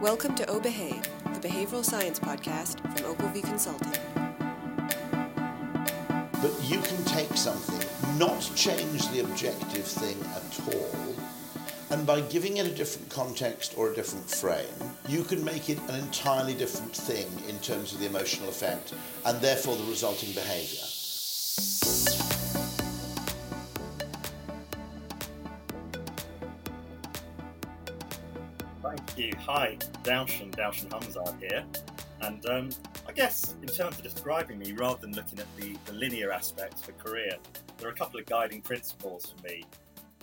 Welcome to O Behave, the behavioral science podcast from Ogilvy Consulting. But you can take something, not change the objective thing at all, and by giving it a different context or a different frame, you can make it an entirely different thing in terms of the emotional effect and therefore the resulting behaviour. Hi, Daushan, Daushan Hamzad here. And um, I guess in terms of describing me, rather than looking at the, the linear aspects of a career, there are a couple of guiding principles for me.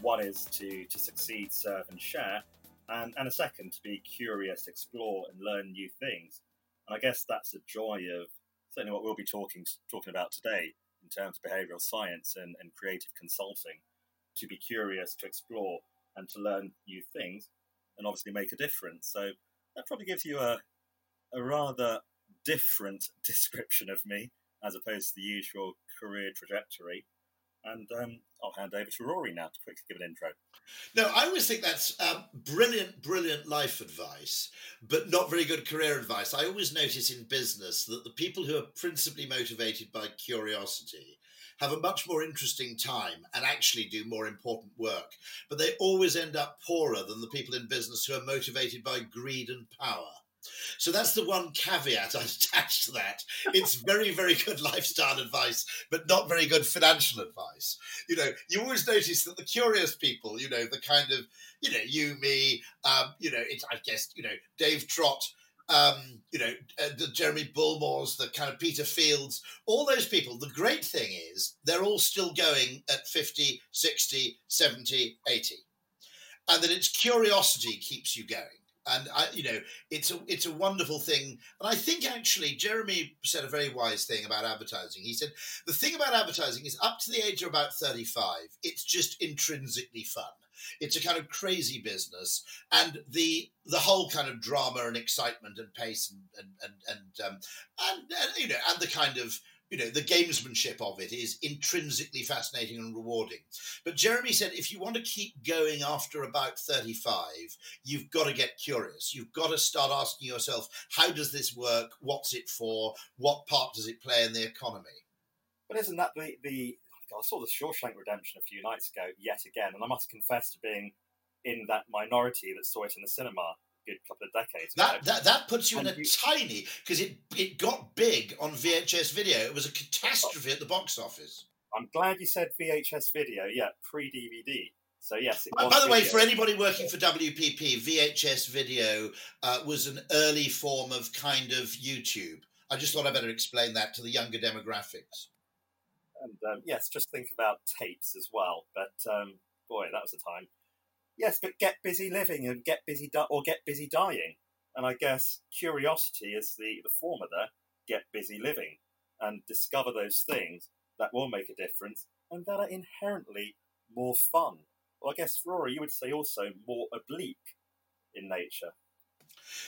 One is to, to succeed, serve, and share, and, and a second to be curious, explore, and learn new things. And I guess that's the joy of certainly what we'll be talking talking about today in terms of behavioral science and, and creative consulting. To be curious, to explore, and to learn new things, and obviously make a difference. So that probably gives you a, a rather different description of me as opposed to the usual career trajectory. And um, I'll hand over to Rory now to quickly give an intro. No, I always think that's um, brilliant, brilliant life advice, but not very good career advice. I always notice in business that the people who are principally motivated by curiosity have a much more interesting time and actually do more important work. But they always end up poorer than the people in business who are motivated by greed and power. So that's the one caveat I'd attach to that. It's very, very good lifestyle advice, but not very good financial advice. You know, you always notice that the curious people, you know, the kind of, you know, you, me, um, you know, it's, I guess, you know, Dave Trott, um, you know, uh, the Jeremy Bullmores, the kind of Peter Fields, all those people. The great thing is they're all still going at 50, 60, 70, 80. And that it's curiosity keeps you going. And I, you know, it's a it's a wonderful thing. And I think actually Jeremy said a very wise thing about advertising. He said the thing about advertising is up to the age of about 35, it's just intrinsically fun it's a kind of crazy business, and the the whole kind of drama and excitement and pace and and and and, um, and, and you know and the kind of you know the gamesmanship of it is intrinsically fascinating and rewarding. But jeremy said if you want to keep going after about 35 you've got to get curious. You've got to start asking yourself how does this work? What's it for? What part does it play in the economy? But isn't that the, the I saw the Shawshank Redemption a few nights ago yet again, and I must confess to being in that minority that saw it in the cinema a good couple of decades that, ago. That, that puts you and in a you, tiny, because it, it got big on VHS video. It was a catastrophe at the box office. I'm glad you said VHS video, yeah, pre DVD. So yes. by, by the way, for anybody working for WPP, VHS video uh, was an early form of kind of YouTube. I just thought I better explain that to the younger demographics. And um, yes, just think about tapes as well. But um, boy, that was a time. Yes, but get busy living and get busy di- or get busy dying. And I guess curiosity is the, the former there. Get busy living and discover those things that will make a difference and that are inherently more fun. Well, I guess, Rory, you would say also more oblique in nature.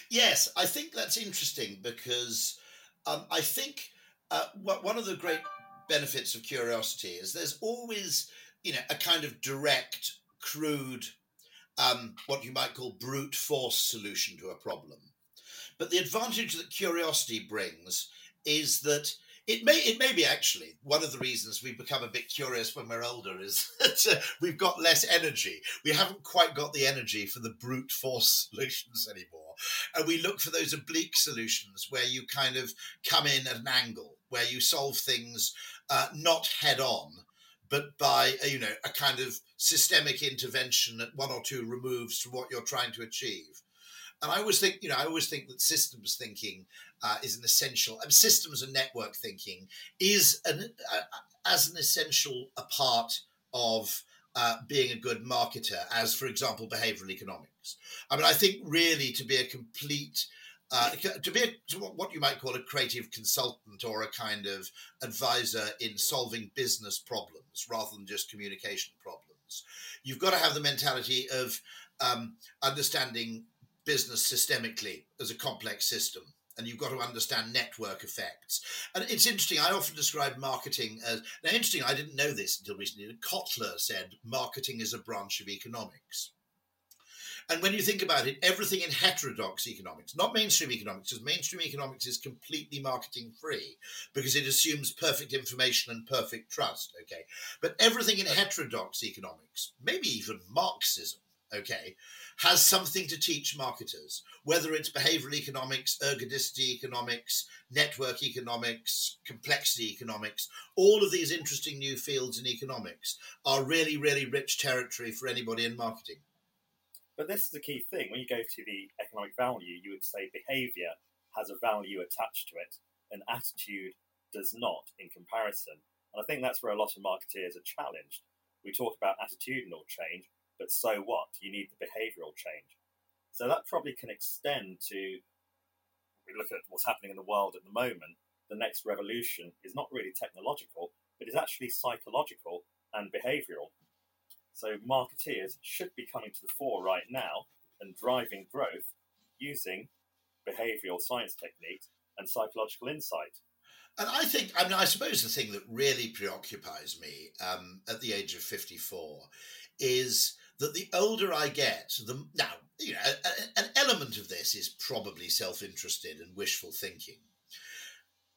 Yes, I think that's interesting because um, I think uh, one of the great benefits of curiosity is there's always, you know, a kind of direct, crude, um, what you might call brute force solution to a problem. But the advantage that curiosity brings is that it may it may be actually one of the reasons we become a bit curious when we're older is that uh, we've got less energy. We haven't quite got the energy for the brute force solutions anymore, and we look for those oblique solutions where you kind of come in at an angle, where you solve things uh, not head on, but by uh, you know a kind of systemic intervention at one or two removes from what you're trying to achieve. And I always think, you know, I always think that systems thinking uh, is an essential, and systems and network thinking is an uh, as an essential a part of uh, being a good marketer, as for example, behavioral economics. I mean, I think really to be a complete uh, to be a, what you might call a creative consultant or a kind of advisor in solving business problems rather than just communication problems. You've got to have the mentality of um, understanding business systemically as a complex system. And you've got to understand network effects. And it's interesting. I often describe marketing as now. Interesting. I didn't know this until recently. Kotler said marketing is a branch of economics. And when you think about it, everything in heterodox economics, not mainstream economics, because mainstream economics is completely marketing free because it assumes perfect information and perfect trust. Okay. But everything in heterodox economics, maybe even Marxism, okay, has something to teach marketers, whether it's behavioral economics, ergodicity economics, network economics, complexity economics. All of these interesting new fields in economics are really, really rich territory for anybody in marketing. But this is the key thing. When you go to the economic value, you would say behavior has a value attached to it, and attitude does not in comparison. And I think that's where a lot of marketeers are challenged. We talk about attitudinal change, but so what? You need the behavioural change. So that probably can extend to, we look at what's happening in the world at the moment, the next revolution is not really technological, but is actually psychological and behavioural. So marketeers should be coming to the fore right now and driving growth using behavioral science techniques and psychological insight. And I think, I mean, I suppose the thing that really preoccupies me um, at the age of 54 is that the older I get, the now, you know, an element of this is probably self interested and wishful thinking.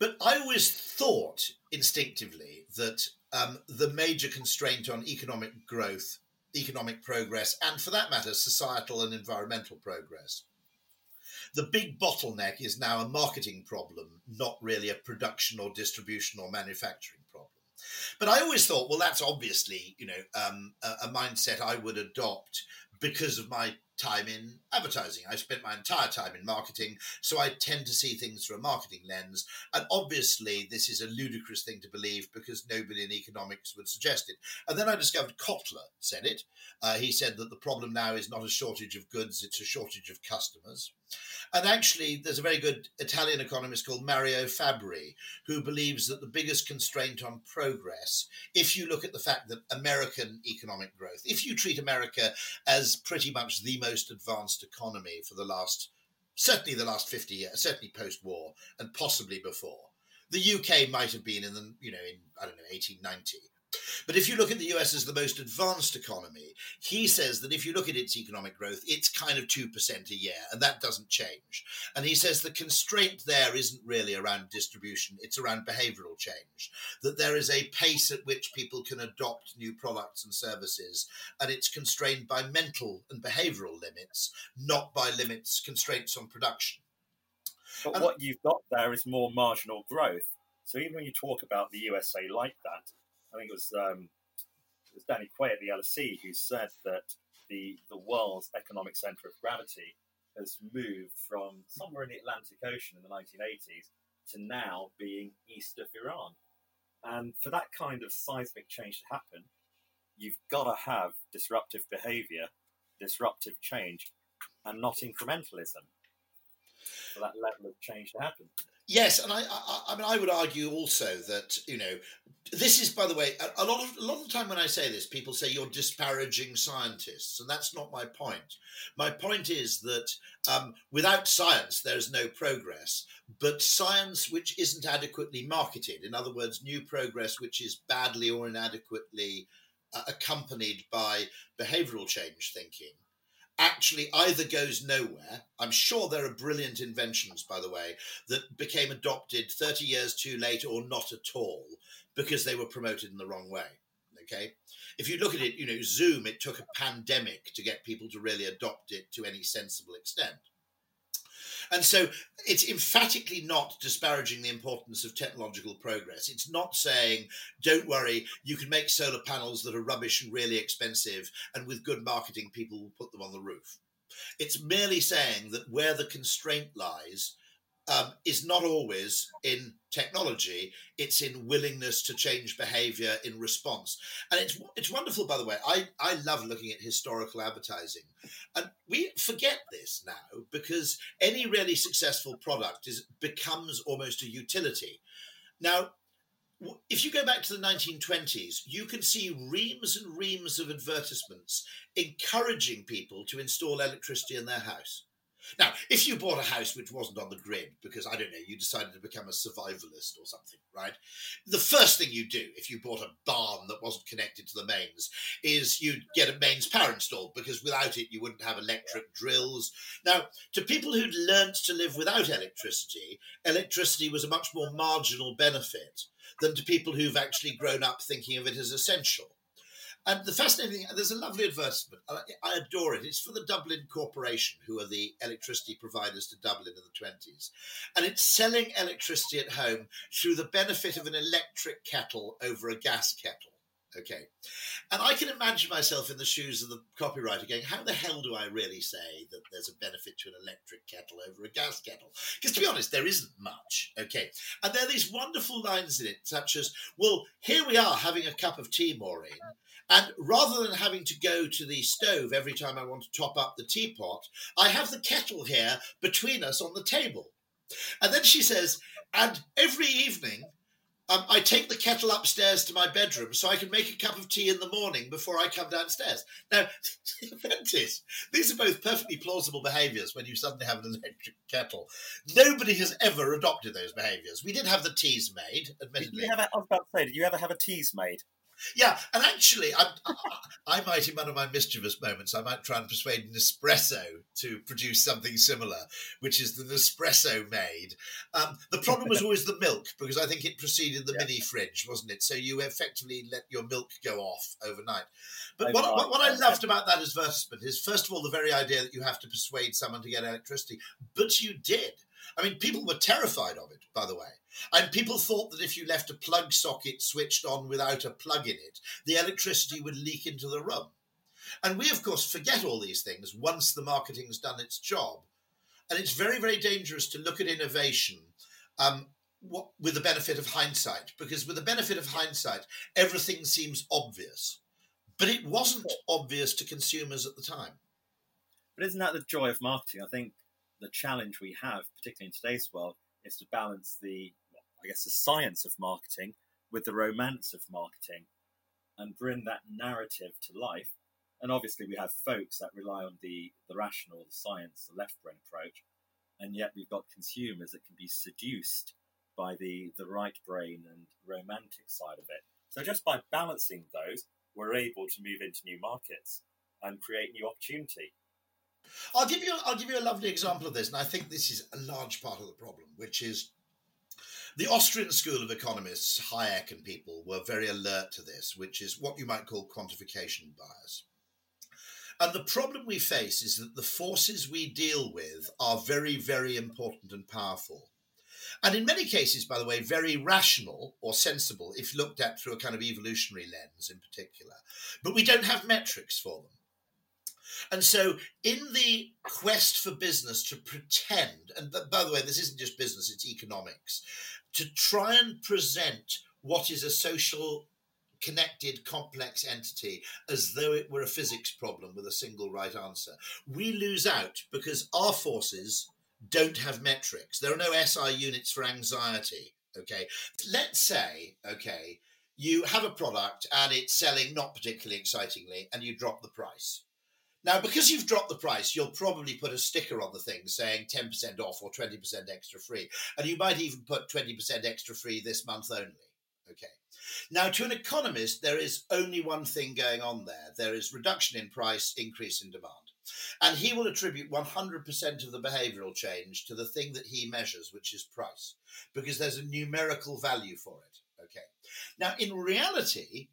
But I always thought instinctively that um, the major constraint on economic growth, economic progress, and for that matter, societal and environmental progress. The big bottleneck is now a marketing problem, not really a production or distribution or manufacturing problem. But I always thought, well, that's obviously, you know, um, a, a mindset I would adopt because of my time in advertising. I spent my entire time in marketing, so I tend to see things through a marketing lens. And obviously, this is a ludicrous thing to believe because nobody in economics would suggest it. And then I discovered Kotler said it. Uh, he said that the problem now is not a shortage of goods, it's a shortage of customers. And actually, there's a very good Italian economist called Mario Fabri who believes that the biggest constraint on progress, if you look at the fact that American economic growth, if you treat America as pretty much the most advanced economy for the last, certainly the last 50 years, certainly post war, and possibly before, the UK might have been in the, you know, in, I don't know, 1890 but if you look at the US as the most advanced economy, he says that if you look at its economic growth, it's kind of 2% a year, and that doesn't change. And he says the constraint there isn't really around distribution, it's around behavioral change. That there is a pace at which people can adopt new products and services, and it's constrained by mental and behavioral limits, not by limits, constraints on production. But and what you've got there is more marginal growth. So even when you talk about the USA like that, I think it was um, it was Danny Quah at the LSE who said that the the world's economic centre of gravity has moved from somewhere in the Atlantic Ocean in the 1980s to now being east of Iran. And for that kind of seismic change to happen, you've got to have disruptive behaviour, disruptive change, and not incrementalism for that level of change to happen. Yes, and I, I, I, mean, I would argue also that you know, this is, by the way, a, a, lot of a lot of the time when I say this, people say you're disparaging scientists, and that's not my point. My point is that um, without science, there is no progress. But science which isn't adequately marketed, in other words, new progress which is badly or inadequately uh, accompanied by behavioural change thinking, actually either goes nowhere. I'm sure there are brilliant inventions, by the way, that became adopted 30 years too late or not at all because they were promoted in the wrong way. Okay. If you look at it, you know, Zoom, it took a pandemic to get people to really adopt it to any sensible extent. And so it's emphatically not disparaging the importance of technological progress. It's not saying, don't worry, you can make solar panels that are rubbish and really expensive, and with good marketing, people will put them on the roof. It's merely saying that where the constraint lies um, is not always in technology; it's in willingness to change behaviour in response. And it's it's wonderful, by the way. I I love looking at historical advertising, and we forget this now because any really successful product is becomes almost a utility. Now, if you go back to the 1920s, you can see reams and reams of advertisements encouraging people to install electricity in their house. Now, if you bought a house which wasn't on the grid because, I don't know, you decided to become a survivalist or something, right? The first thing you do if you bought a barn that wasn't connected to the mains is you'd get a mains power installed because without it you wouldn't have electric drills. Now, to people who'd learnt to live without electricity, electricity was a much more marginal benefit than to people who've actually grown up thinking of it as essential. And the fascinating thing, there's a lovely advertisement. I, I adore it. It's for the Dublin Corporation, who are the electricity providers to Dublin in the 20s. And it's selling electricity at home through the benefit of an electric kettle over a gas kettle. Okay. And I can imagine myself in the shoes of the copywriter going, how the hell do I really say that there's a benefit to an electric kettle over a gas kettle? Because to be honest, there isn't much. Okay. And there are these wonderful lines in it, such as, well, here we are having a cup of tea, Maureen. And rather than having to go to the stove every time I want to top up the teapot, I have the kettle here between us on the table. And then she says, and every evening um, I take the kettle upstairs to my bedroom so I can make a cup of tea in the morning before I come downstairs. Now, Ventis, these are both perfectly plausible behaviours when you suddenly have an electric kettle. Nobody has ever adopted those behaviours. We did have the Teasmade, admittedly. Did you ever, I was about to say, did you ever have a Teasmade? Yeah, and actually, I, I might, in one of my mischievous moments, I might try and persuade Nespresso to produce something similar, which is the Nespresso made. Um, the problem was always the milk, because I think it preceded the yeah. mini fridge, wasn't it? So you effectively let your milk go off overnight. But what, what, what I loved about that advertisement is, first of all, the very idea that you have to persuade someone to get electricity, but you did. I mean, people were terrified of it, by the way. And people thought that if you left a plug socket switched on without a plug in it, the electricity would leak into the room. And we, of course, forget all these things once the marketing's done its job. And it's very, very dangerous to look at innovation um, what, with the benefit of hindsight, because with the benefit of hindsight, everything seems obvious. But it wasn't obvious to consumers at the time. But isn't that the joy of marketing? I think the challenge we have, particularly in today's world, is to balance the, I guess, the science of marketing with the romance of marketing and bring that narrative to life. And obviously, we have folks that rely on the, the rational, the science, the left brain approach. And yet, we've got consumers that can be seduced by the, the right brain and romantic side of it. So, just by balancing those, we're able to move into new markets and create new opportunity. I'll give you I'll give you a lovely example of this, and I think this is a large part of the problem, which is the Austrian school of economists, Hayek and people, were very alert to this, which is what you might call quantification bias. And the problem we face is that the forces we deal with are very, very important and powerful. And in many cases, by the way, very rational or sensible if looked at through a kind of evolutionary lens in particular. But we don't have metrics for them. And so, in the quest for business to pretend, and by the way, this isn't just business, it's economics, to try and present what is a social connected complex entity as though it were a physics problem with a single right answer. We lose out because our forces don't have metrics. There are no SI units for anxiety. Okay. Let's say, okay, you have a product and it's selling not particularly excitingly and you drop the price. Now, because you've dropped the price, you'll probably put a sticker on the thing saying 10% off or 20% extra free. And you might even put 20% extra free this month only. Okay. Now, to an economist, there is only one thing going on there there is reduction in price, increase in demand. And he will attribute 100% of the behavioral change to the thing that he measures, which is price, because there's a numerical value for it. Okay. Now, in reality,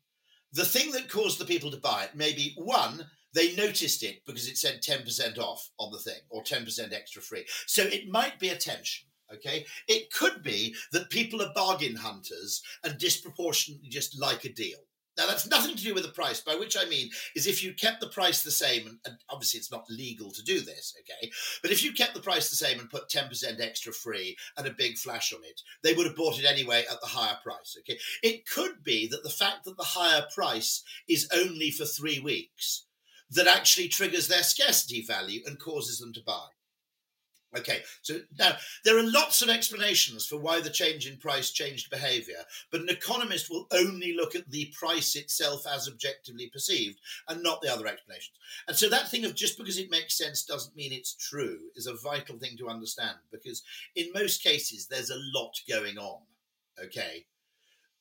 the thing that caused the people to buy it may be one, they noticed it because it said 10% off on the thing or 10% extra free. So it might be attention. Okay. It could be that people are bargain hunters and disproportionately just like a deal. Now, that's nothing to do with the price, by which I mean is if you kept the price the same, and, obviously it's not legal to do this, okay? But if you kept the price the same and put 10% extra free and a big flash on it, they would have bought it anyway at the higher price, okay? It could be that the fact that the higher price is only for three weeks that actually triggers their scarcity value and causes them to buy. Okay, so now there are lots of explanations for why the change in price changed behavior, but an economist will only look at the price itself as objectively perceived and not the other explanations. And so that thing of just because it makes sense doesn't mean it's true is a vital thing to understand because in most cases there's a lot going on. Okay,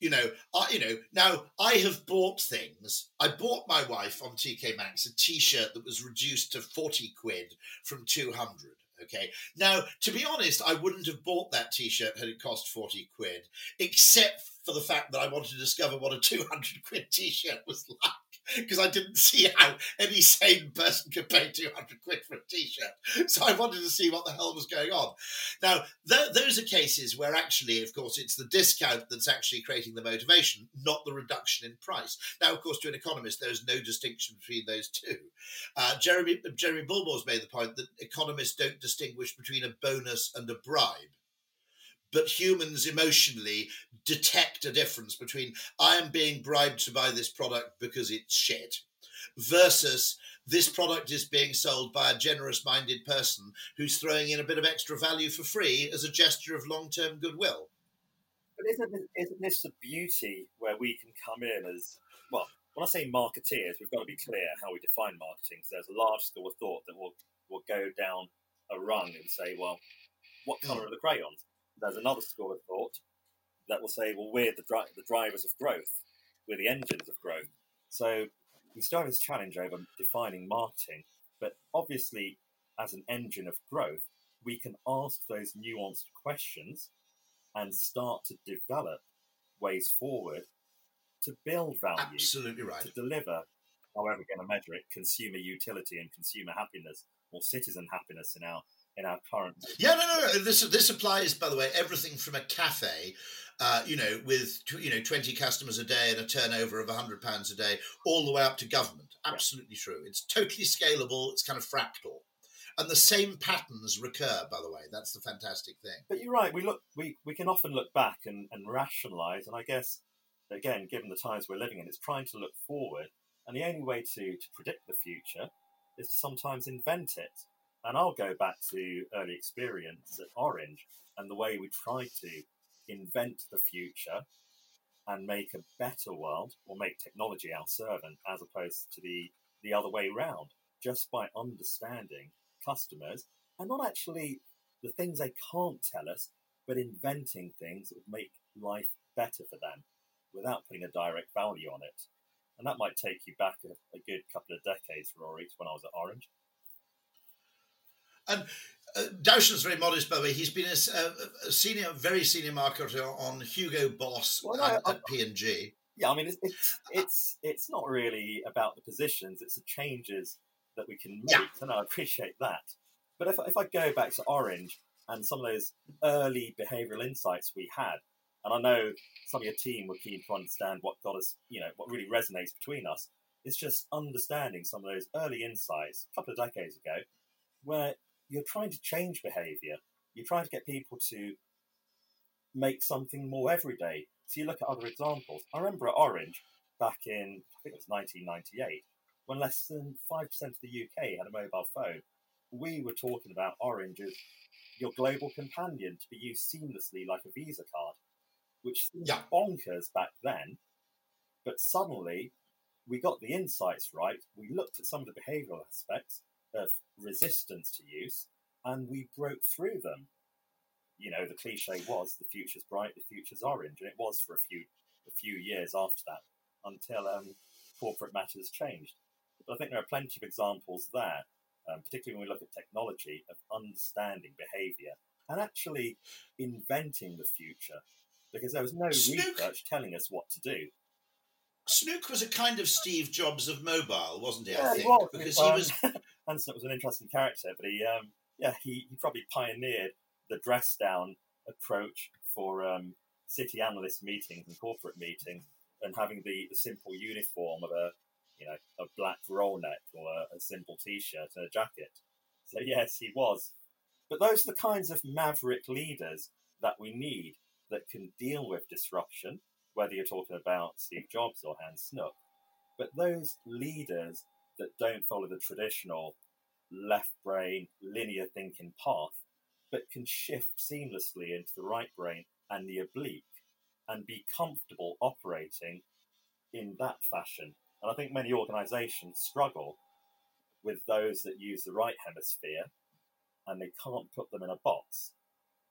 you know, I, you know, now I have bought things. I bought my wife on TK Maxx a T-shirt that was reduced to forty quid from two hundred. Okay. Now, to be honest, I wouldn't have bought that T-shirt had it cost forty quid, except for the fact that I wanted to discover what a two hundred quid T-shirt was like because I didn't see how any sane person could pay 200 quid for a t shirt. So I wanted to see what the hell was going on. Now, th- those are cases where actually, of course, it's the discount that's actually creating the motivation, not the reduction in price. Now, of course, to an economist, there's no distinction between those two. Uh, Jeremy, Jeremy Bullmore's made the point that economists don't distinguish between a bonus and a bribe but humans emotionally detect a difference between I am being bribed to buy this product because it's shit versus this product is being sold by a generous minded person who's throwing in a bit of extra value for free as a gesture of long term goodwill. But isn't this, isn't this the beauty where we can come in as well? When I say marketeers, we've got to be clear how we define marketing. So there's a large school of thought that will will go down a rung and say, well, what hmm. colour are the crayons? There's another school of thought that will say, well, we're the, dri- the drivers of growth, we're the engines of growth. So we still have this challenge over defining marketing, but obviously, as an engine of growth, we can ask those nuanced questions and start to develop ways forward to build value. Absolutely right. To deliver, however we're going to measure it, consumer utility and consumer happiness or citizen happiness in our in our current. Yeah, no, no, no. This this applies, by the way, everything from a cafe, uh, you know, with you know twenty customers a day and a turnover of hundred pounds a day, all the way up to government. Absolutely yeah. true. It's totally scalable. It's kind of fractal. And the same patterns recur, by the way. That's the fantastic thing. But you're right. We look, we, we can often look back and, and rationalise. And I guess, again, given the times we're living in, it's trying to look forward. And the only way to, to predict the future is to sometimes invent it. And I'll go back to early experience at Orange and the way we try to invent the future and make a better world or make technology our servant as opposed to the, the other way round, just by understanding customers and not actually the things they can't tell us, but inventing things that would make life better for them without putting a direct value on it. And that might take you back a, a good couple of decades, Rory, when I was at Orange. And uh, Dowson's very modest, by the way. He's been a, a senior, very senior marketer on Hugo Boss well, no, at, P and G. Yeah, I mean, it's, it's it's it's not really about the positions; it's the changes that we can make, yeah. and I appreciate that. But if if I go back to Orange and some of those early behavioural insights we had, and I know some of your team were keen to understand what got us, you know, what really resonates between us. It's just understanding some of those early insights a couple of decades ago, where you're trying to change behavior. You're trying to get people to make something more everyday. So you look at other examples. I remember at Orange back in, I think it was 1998, when less than 5% of the UK had a mobile phone. We were talking about Orange as your global companion to be used seamlessly like a Visa card, which seemed yeah. bonkers back then. But suddenly, we got the insights right. We looked at some of the behavioral aspects, of resistance to use, and we broke through them. You know, the cliche was the future's bright, the future's orange, and it was for a few a few years after that until um, corporate matters changed. But I think there are plenty of examples there, um, particularly when we look at technology, of understanding behaviour and actually inventing the future, because there was no Snook. research telling us what to do. Snook was a kind of Steve Jobs of mobile, wasn't he? Yeah, I think he was. because he was. Hansen was an interesting character, but he, um, yeah, he, he probably pioneered the dress down approach for um, city analyst meetings and corporate meetings, and having the, the simple uniform of a you know a black roll neck or a, a simple t-shirt and a jacket. So yes, he was. But those are the kinds of maverick leaders that we need that can deal with disruption whether you're talking about Steve Jobs or Hans Snook. But those leaders that don't follow the traditional left brain, linear thinking path, but can shift seamlessly into the right brain and the oblique and be comfortable operating in that fashion. And I think many organizations struggle with those that use the right hemisphere and they can't put them in a box.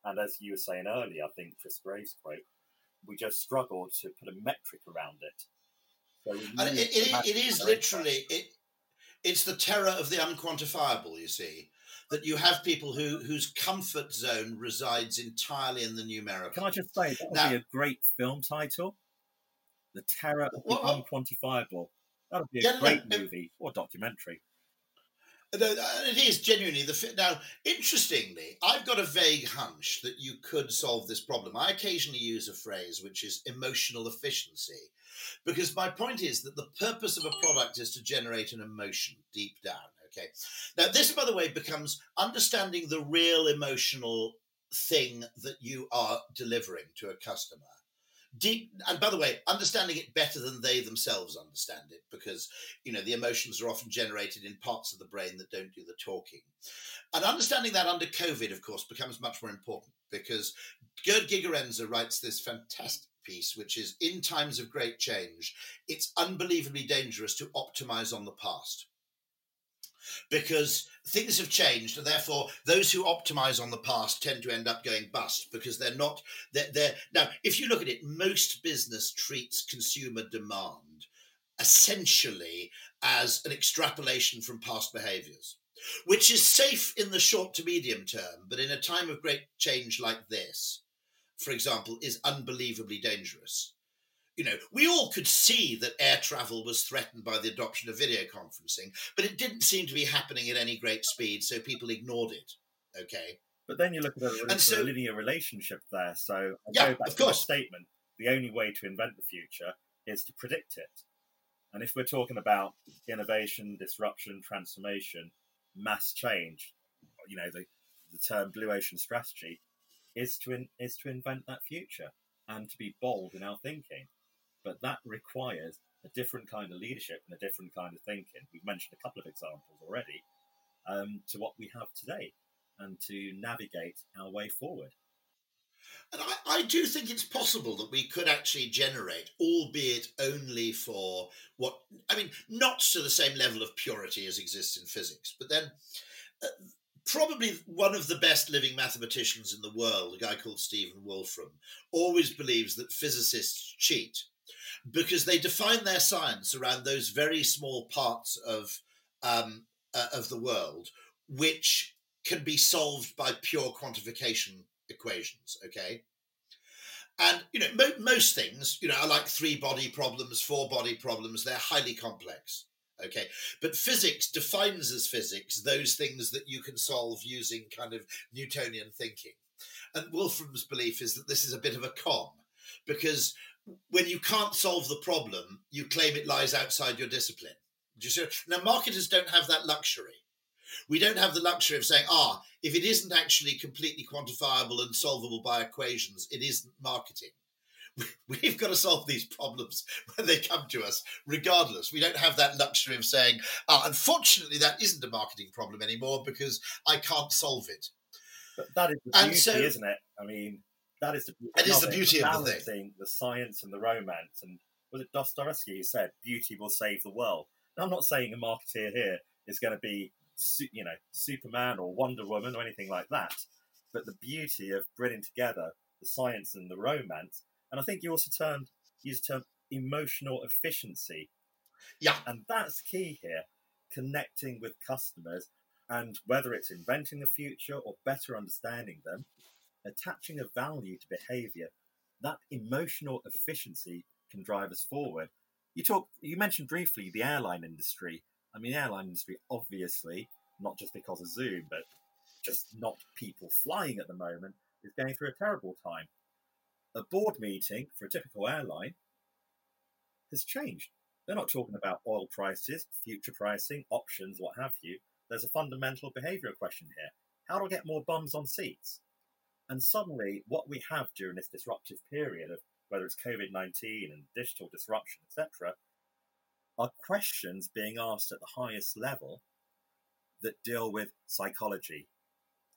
And as you were saying earlier, I think Chris Graves quote, we just struggle to put a metric around it. So and it, it, it is literally it. It's the terror of the unquantifiable. You see that you have people who whose comfort zone resides entirely in the numerical. Can I just say that would now, be a great film title? The terror of the unquantifiable. That would be a yeah, great no, movie or documentary. No, uh, it is genuinely the fit. now. Interestingly, I've got a vague hunch that you could solve this problem. I occasionally use a phrase which is emotional efficiency, because my point is that the purpose of a product is to generate an emotion deep down. Okay. Now, this, by the way, becomes understanding the real emotional thing that you are delivering to a customer deep and by the way understanding it better than they themselves understand it because you know the emotions are often generated in parts of the brain that don't do the talking. And understanding that under covid of course becomes much more important because gerd gigerenzer writes this fantastic piece which is in times of great change it's unbelievably dangerous to optimize on the past because things have changed and therefore those who optimize on the past tend to end up going bust because they're not they're, they're now if you look at it most business treats consumer demand essentially as an extrapolation from past behaviors which is safe in the short to medium term but in a time of great change like this for example is unbelievably dangerous you know, we all could see that air travel was threatened by the adoption of video conferencing, but it didn't seem to be happening at any great speed, so people ignored it. Okay. But then you look at a, and so, a linear relationship there. So I yeah, go back of to course. the statement: the only way to invent the future is to predict it. And if we're talking about innovation, disruption, transformation, mass change, you know, the, the term blue ocean strategy is to in, is to invent that future and to be bold in our thinking. But that requires a different kind of leadership and a different kind of thinking. We've mentioned a couple of examples already um, to what we have today and to navigate our way forward. And I, I, do think it's possible that we could actually generate, albeit only for what, I mean, not to the same level of purity as exists in physics, but then uh, probably one of the best living mathematicians in the world, a guy called Stephen Wolfram, always believes that physicists cheat because they define their science around those very small parts of um, uh, of the world which can be solved by pure quantification equations. Okay. And you know, mo- most things, you know, are like three body problems, four body problems. They're highly complex. Okay, but physics defines as physics those things that you can solve using kind of Newtonian thinking. And Wolfram's belief is that this is a bit of a con because when you can't solve the problem, you claim it lies outside your discipline. Do you see? Now, marketers don't have that luxury. We don't have the luxury of saying, ah, if it isn't actually completely quantifiable and solvable by equations, it isn't marketing. We've got to solve these problems when they come to us, regardless. We don't have that luxury of saying, ah, unfortunately, that isn't a marketing problem anymore because I can't solve it. But that is the beauty, so, isn't it? I mean, that is the beauty. it is the beauty of the thing. The science and the romance, and was it Dostoevsky who said, "Beauty will save the world." Now, I'm not saying a marketeer here is going to be, you know, Superman or Wonder Woman or anything like that, but the beauty of bringing together the science and the romance, and I think you also turned used the term emotional efficiency. Yeah, and that's key here, connecting with customers, and whether it's inventing the future or better understanding them, attaching a value to behavior, that emotional efficiency can drive us forward. You talk, you mentioned briefly the airline industry. I mean, airline industry, obviously, not just because of Zoom, but just not people flying at the moment, is going through a terrible time. A board meeting for a typical airline has changed. They're not talking about oil prices, future pricing, options, what have you. There's a fundamental behavioural question here. How do I get more bums on seats? And suddenly, what we have during this disruptive period of whether it's COVID 19 and digital disruption, etc., are questions being asked at the highest level that deal with psychology,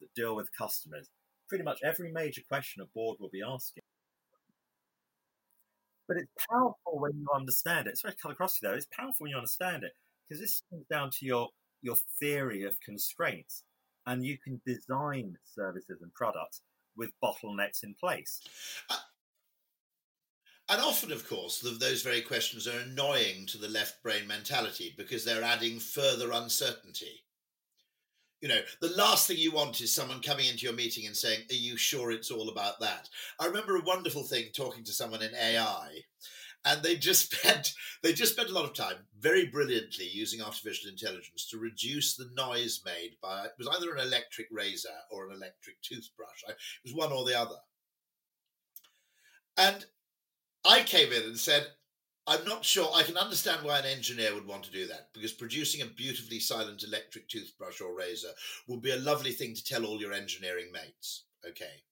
that deal with customers, pretty much every major question a board will be asking. But it's powerful when you understand it. Sorry to cut across you though. It's powerful when you understand it because this comes down to your your theory of constraints, and you can design services and products with bottlenecks in place. Uh, and often, of course, the, those very questions are annoying to the left brain mentality because they're adding further uncertainty. You know, the last thing you want is someone coming into your meeting and saying, Are you sure it's all about that? I remember a wonderful thing talking to someone in AI, and they just spent they just spent a lot of time very brilliantly using artificial intelligence to reduce the noise made by it was either an electric razor or an electric toothbrush. It was one or the other. And I came in and said, I'm not sure. I can understand why an engineer would want to do that because producing a beautifully silent electric toothbrush or razor would be a lovely thing to tell all your engineering mates. Okay.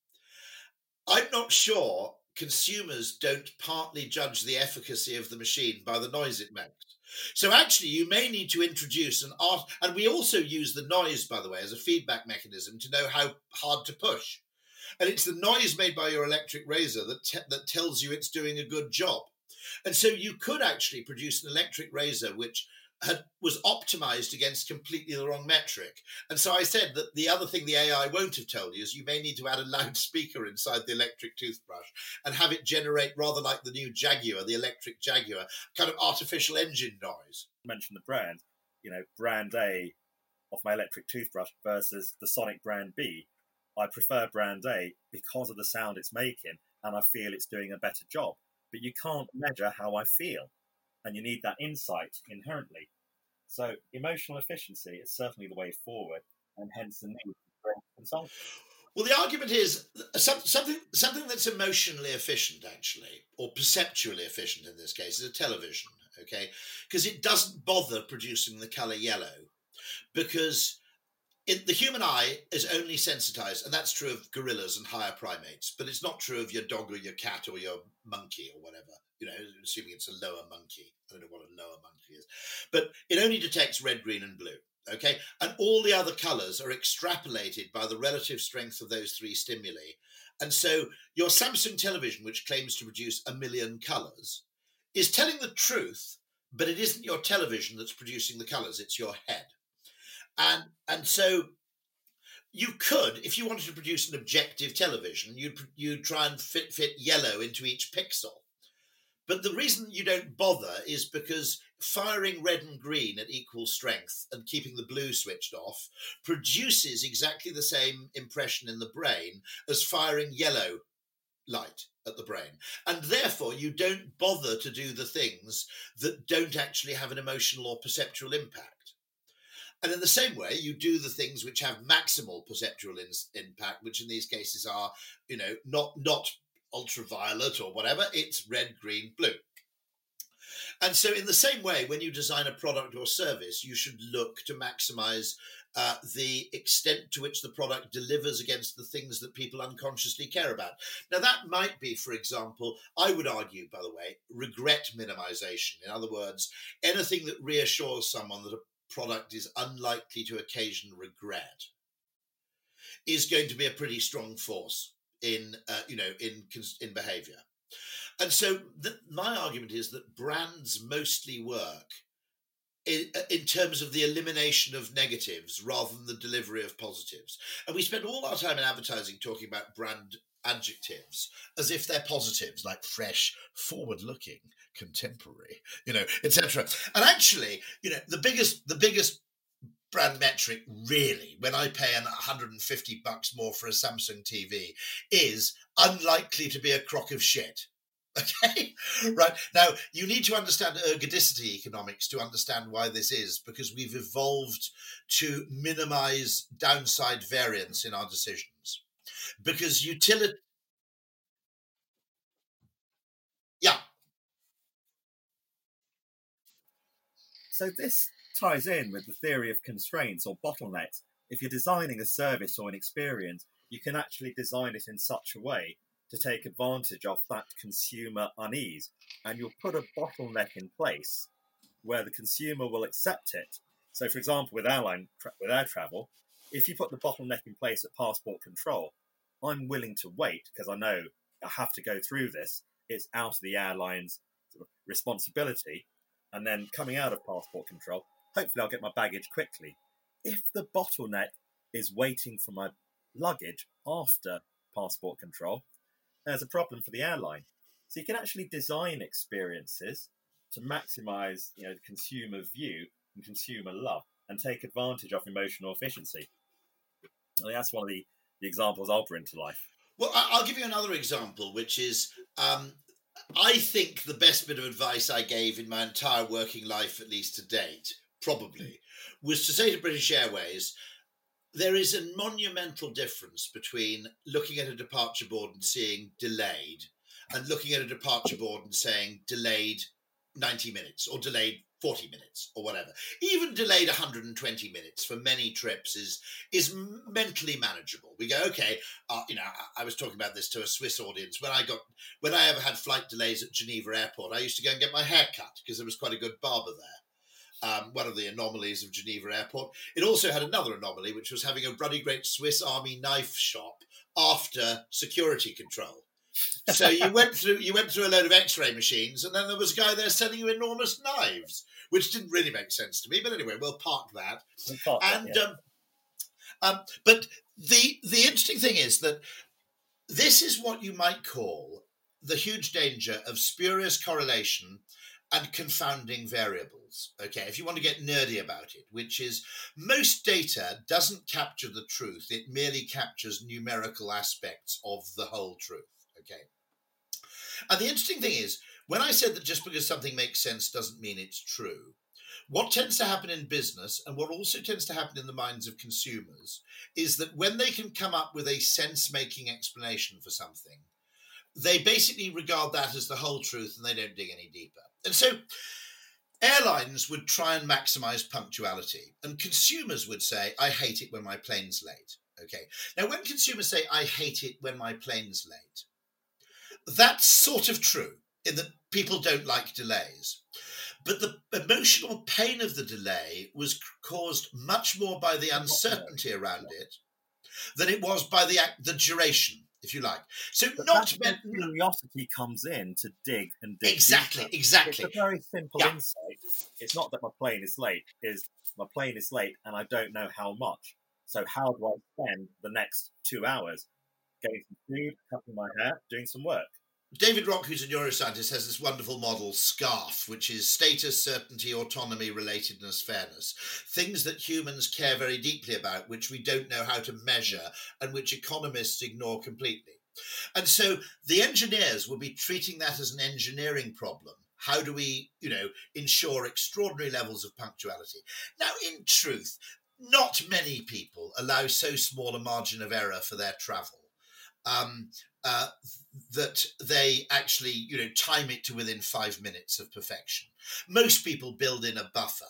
I'm not sure consumers don't partly judge the efficacy of the machine by the noise it makes. So actually, you may need to introduce an art, and we also use the noise, by the way, as a feedback mechanism to know how hard to push. And it's the noise made by your electric razor that te- that tells you it's doing a good job. And so you could actually produce an electric razor which had was optimized against completely the wrong metric. And so I said that the other thing the AI won't have told you is you may need to add a loudspeaker inside the electric toothbrush and have it generate rather like the new Jaguar, the electric Jaguar, kind of artificial engine noise. Mention the brand, you know, brand A of my electric toothbrush versus the Sonic brand B. I prefer brand A because of the sound it's making and I feel it's doing a better job. But you can't measure how I feel and you need that insight inherently. So emotional efficiency is certainly the way forward, and hence the need for. Well, the argument is something something that's emotionally efficient, actually, or perceptually efficient in this case, is a television. Okay, because it doesn't bother producing the color yellow, because the human eye is only sensitized, and that's true of gorillas and higher primates, but it's not true of your dog or your cat or your monkey or whatever you know, assuming it's a lower monkey. I don't know what a lower monkey is, but it only detects red, green, and blue. Okay, and all the other colors are extrapolated by the relative strength of those three stimuli. And so your Samsung television, which claims to produce a million colors, is telling the truth, but it isn't your television that's producing the colors, it's your head. And and so you could, if you wanted to produce an objective television, you'd you'd try and fit fit yellow into each pixel. But the reason you don't bother is because firing red and green at equal strength and keeping the blue switched off produces exactly the same impression in the brain as firing yellow light at the brain. And therefore, you don't bother to do the things that don't actually have an emotional or perceptual impact. And in the same way, you do the things which have maximal perceptual in, impact, which in these cases are, you know, not not ultraviolet or whatever, it's red, green, blue. And so, in the same way, when you design a product or service, you should look to maximize uh, the extent to which the product delivers against the things that people unconsciously care about. Now, that might be, for example, I would argue, by the way, regret minimization. In other words, anything that reassures someone that a product is unlikely to occasion regret is going to be a pretty strong force in uh, you know in in behavior. And so the, my argument is that brands mostly work in, uh, in terms of the elimination of negatives rather than the delivery of positives. And we spend all our time in advertising talking about brand adjectives as if they're positives like fresh forward looking contemporary you know etc and actually you know the biggest the biggest brand metric really when i pay an 150 bucks more for a samsung tv is unlikely to be a crock of shit okay? Right? Now you need to understand ergodicity economics to understand why this is because we've evolved to minimize downside variance in our decisions. Because utility yeah so this ties in with the theory of constraints or bottlenecks. If you're designing a service or an experience, you can actually design it in such a way to take advantage of that consumer unease. And you'll put a bottleneck in place where the consumer will accept it. So, for example, with airline with air travel, if you put the bottleneck in place at passport control, I'm willing to wait because I know I have to go through this. It's out of the airline's responsibility. And then coming out of passport control, hopefully I'll get my baggage quickly. If the bottleneck is waiting for my luggage after passport control, there's a problem for the airline. So you can actually design experiences to maximize you know, the consumer view and consumer love and take advantage of emotional efficiency. I think that's one of the, the examples I'll bring to life. Well, I'll give you another example, which is um, I think the best bit of advice I gave in my entire working life, at least to date, probably, was to say to British Airways, there is a monumental difference between looking at a departure board and seeing delayed and looking at a departure board and saying delayed 90 minutes or delayed 40 minutes or whatever. Even delayed 120 minutes for many trips is is mentally manageable. We go, okay, uh, you know, I, I, was talking about this to a Swiss audience when I got when I ever had flight delays at Geneva Airport. I used to go and get my hair cut because there was quite a good barber there. Um, one of the anomalies of Geneva Airport. It also had another anomaly, which was having a bloody great Swiss Army knife shop after security control so you went through you went through a load of X-ray machines, and then there was a guy there selling you enormous knives, which didn't really make sense to me. But anyway, we'll park that. We'll park and that, yeah. um, um, but the the interesting thing is that this is what you might call the huge danger of spurious correlation and confounding variables. Okay, if you want to get nerdy about it, which is most data doesn't capture the truth, it merely captures numerical aspects of the whole truth. Okay. And the interesting thing is, when I said that just because something makes sense doesn't mean it's true, what tends to happen in business and what also tends to happen in the minds of consumers is that when they can come up with a sense making explanation for something, they basically regard that as the whole truth and they don't dig any deeper. And so airlines would try and maximize punctuality, and consumers would say, I hate it when my plane's late. Okay. Now, when consumers say, I hate it when my plane's late, that's sort of true in that people don't like delays. But the emotional pain of the delay was caused much more by the uncertainty around it than it was by the the duration, if you like. So But not where curiosity comes in to dig and dig. exactly, deeper. exactly. It's a very simple Yeah. insight. It's not that my plane is late. Is my plane is late and I don't know how much. So how do I spend the next two hours getting some food, cutting my hair, doing some work? David Rock, who's a neuroscientist, has this wonderful model, SCARF, which is status, certainty, autonomy, relatedness, fairness. Things that humans care very deeply about, which we don't know how to measure, and which economists ignore completely. And so the engineers will be treating that as an engineering problem. How do we, you know, ensure extraordinary levels of punctuality? Now, in truth, not many people allow so small a margin of error for their travel. Um, uh, that they actually, you know, time it to within five minutes of perfection. Most people build in a buffer.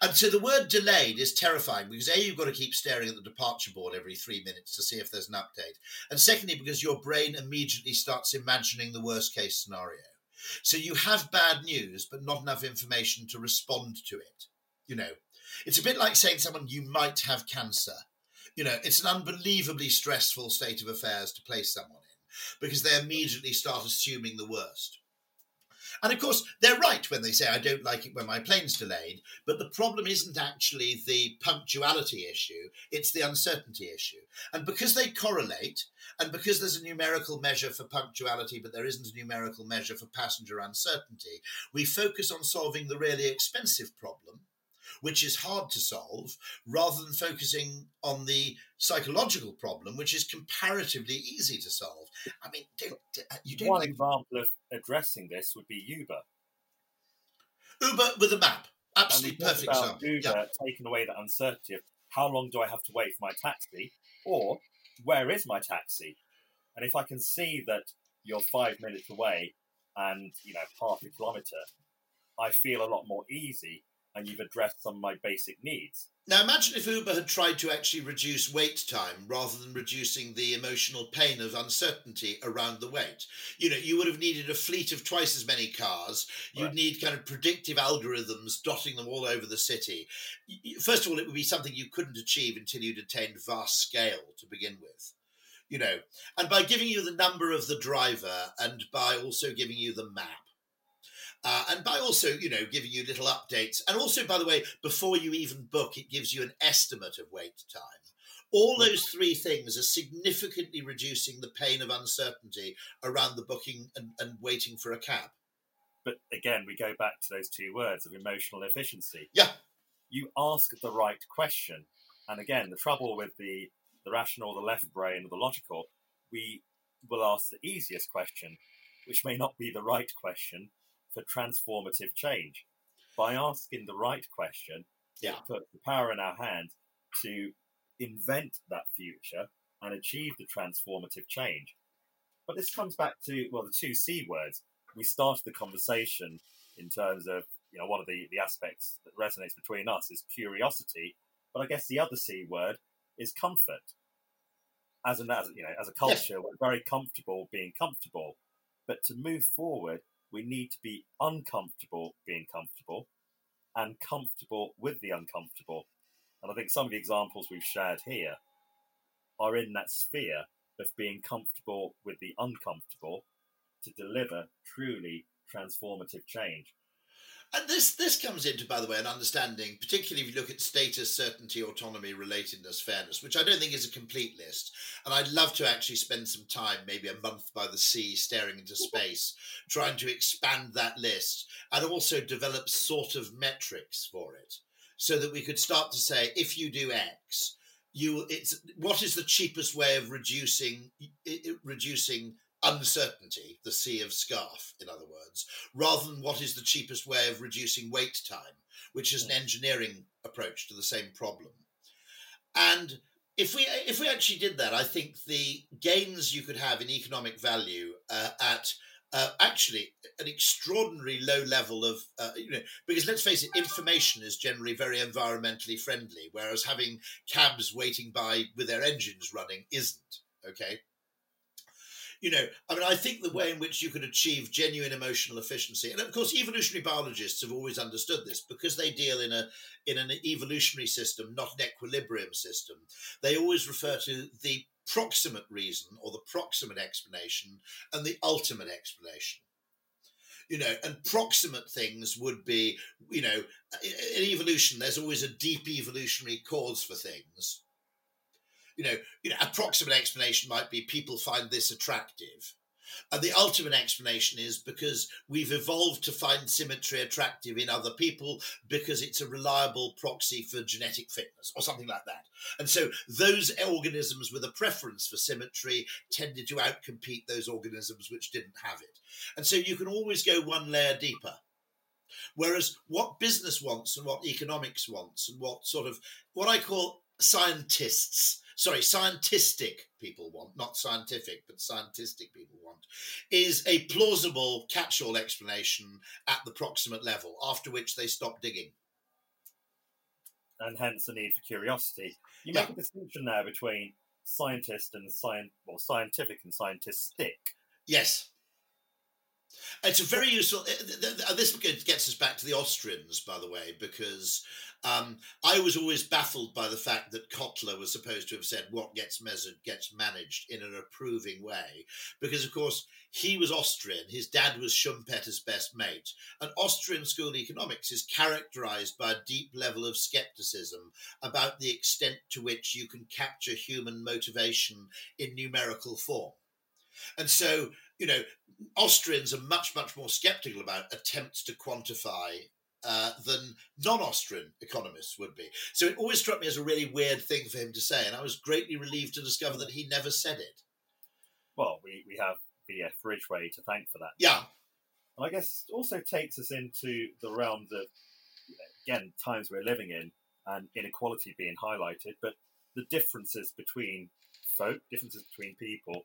And so the word delayed is terrifying because A, you've got to keep staring at the departure board every three minutes to see if there's an update. And secondly, because your brain immediately starts imagining the worst case scenario. So you have bad news, but not enough information to respond to it. You know, it's a bit like saying to someone, you might have cancer. You know, it's an unbelievably stressful state of affairs to place someone because they immediately start assuming the worst. And of course, they're right when they say, I don't like it when my plane's delayed. But the problem isn't actually the punctuality issue, it's the uncertainty issue. And because they correlate, and because there's a numerical measure for punctuality, but there isn't a numerical measure for passenger uncertainty, we focus on solving the really expensive problem, which is hard to solve, rather than focusing on the psychological problem, which is comparatively easy to solve. I mean, don't, uh, you don't One like example of addressing this would be Uber. Uber with a map. Absolutely perfect example. Uber Yeah. taking away that uncertainty of how long do I have to wait for my taxi, or where is my taxi? And if I can see that you're five minutes away and you know half a kilometre, I feel a lot more easy and you've addressed some of my basic needs. Now, imagine if Uber had tried to actually reduce wait time rather than reducing the emotional pain of uncertainty around the wait. You know, you would have needed a fleet of twice as many cars. You'd Right. need kind of predictive algorithms dotting them all over the city. First of all, it would be something you couldn't achieve until you'd attained vast scale to begin with. You know, and by giving you the number of the driver and by also giving you the map, uh, and by also, you know, giving you little updates. And also, by the way, before you even book, it gives you an estimate of wait time. All those three things are significantly reducing the pain of uncertainty around the booking and, and waiting for a cab. But again, we go back to those two words of emotional efficiency. Yeah. You ask the right question. And again, the trouble with the, the rational, the left brain, or the logical, we will ask the easiest question, which may not be the right question for transformative change. By asking the right question, Yeah. it puts the power in our hand to invent that future and achieve the transformative change. But this comes back to, well, the two C words. We started the conversation in terms of, you know, one of the, the aspects that resonates between us is curiosity. But I guess the other C word is comfort. As an, as you know, as a culture, we're very comfortable being comfortable. But to move forward, we need to be uncomfortable being comfortable and comfortable with the uncomfortable. And I think some of the examples we've shared here are in that sphere of being comfortable with the uncomfortable to deliver truly transformative change. And this this comes into, by the way, an understanding, particularly if you look at status, certainty, autonomy, relatedness, fairness, which I don't think is a complete list. And I'd love to actually spend some time, maybe a month by the sea, staring into space, trying to expand that list and also develop sort of metrics for it, so that we could start to say, if you do X, you it's what is the cheapest way of reducing reducing uncertainty, the sea of scarf, in other words, rather than what is the cheapest way of reducing wait time, which is an engineering approach to the same problem. And if we if we actually did that, I think the gains you could have in economic value uh, at uh, actually an extraordinary low level of uh, you know because let's face it, information is generally very environmentally friendly, whereas having cabs waiting by with their engines running isn't. Okay you know, I mean, I think the way in which you could achieve genuine emotional efficiency, and of course, evolutionary biologists have always understood this because they deal in a in an evolutionary system, not an equilibrium system. They always refer to the proximate reason or the proximate explanation and the ultimate explanation. You know, and proximate things would be, you know, in evolution, there's always a deep evolutionary cause for things you know, you know, approximate explanation might be people find this attractive. And the ultimate explanation is because we've evolved to find symmetry attractive in other people because it's a reliable proxy for genetic fitness or something like that. And so those organisms with a preference for symmetry tended to outcompete those organisms which didn't have it. And so you can always go one layer deeper. Whereas what business wants and what economics wants and what sort of what I call scientists sorry, scientistic people want, not scientific, but scientistic people want, is a plausible catch all explanation at the proximate level, after which they stop digging. and hence the need for curiosity. You Yeah. make a distinction there between scientist and scient, well, scientific and scientistic. Yes. It's a very useful. th- This gets us back to the Austrians, by the way, because um, I was always baffled by the fact that Kotler was supposed to have said what gets measured gets managed in an approving way, because of course he was Austrian. His dad was Schumpeter's best mate, and Austrian school economics is characterized by a deep level of skepticism about the extent to which you can capture human motivation in numerical form. And so, you know, Austrians are much, much more skeptical about attempts to quantify uh, than non Austrian economists would be. So it always struck me as a really weird thing for him to say. And I was greatly relieved to discover that he never said it. Well, we, we have VF Ridgway to thank for that. Yeah. And I guess it also takes us into the realms of, again, times we're living in and inequality being highlighted, but the differences between folk, differences between people,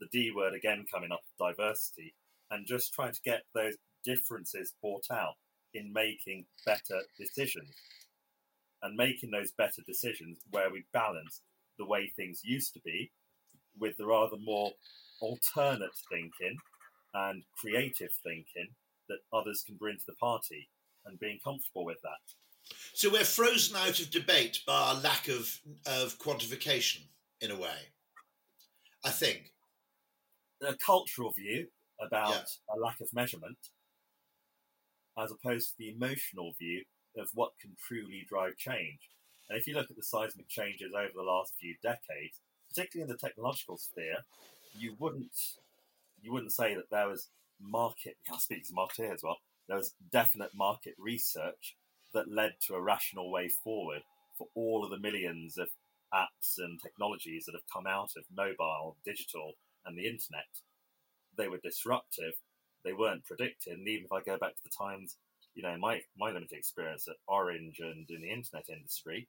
the D word again coming up, diversity, and just trying to get those differences brought out. in making better decisions and making those better decisions where we balance the way things used to be with the rather more alternate thinking and creative thinking that others can bring to the party and being comfortable with that. So we're frozen out of debate by our lack of, of quantification, in a way. I think. A cultural view about yeah. a lack of measurement, as opposed to the emotional view of what can truly drive change. And if you look at the seismic changes over the last few decades, particularly in the technological sphere, you wouldn't you wouldn't say that there was market. I speak as a marketer as well. There was definite market research that led to a rational way forward for all of the millions of apps and technologies that have come out of mobile, digital, and the internet. They were disruptive. They weren't predicted. And even if I go back to the times, you know, my, my limited experience at Orange and in the internet industry,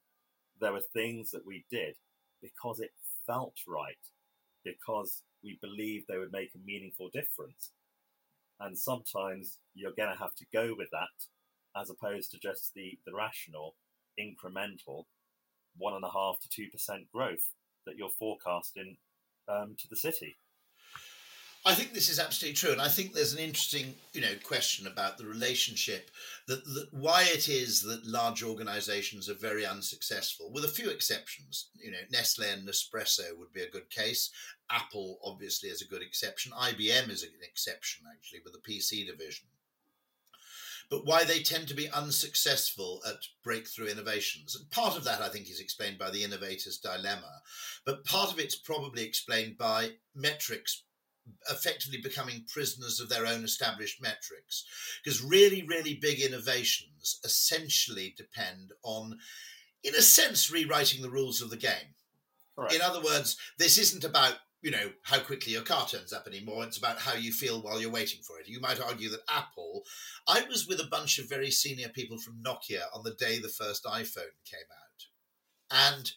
there were things that we did because it felt right, because we believed they would make a meaningful difference. And sometimes you're going to have to go with that as opposed to just the, the rational, incremental one and a half to two percent growth that you're forecasting um, to the city. I think this is absolutely true, and I think there's an interesting, you know, question about the relationship that, that why it is that large organisations are very unsuccessful, with a few exceptions. You know, Nestle and Nespresso would be a good case. Apple, obviously, is a good exception. IBM is an exception, actually, with the PC division but why they tend to be unsuccessful at breakthrough innovations. And part of that, I think, is explained by the innovator's dilemma, but part of it's probably explained by metrics effectively becoming prisoners of their own established metrics. Because really, really big innovations essentially depend on, in a sense, rewriting the rules of the game. Right. In other words, this isn't about you know how quickly your car turns up anymore. It's about how you feel while you're waiting for it. You might argue that apple i was with a bunch of very senior people from nokia on the day the first iphone came out. And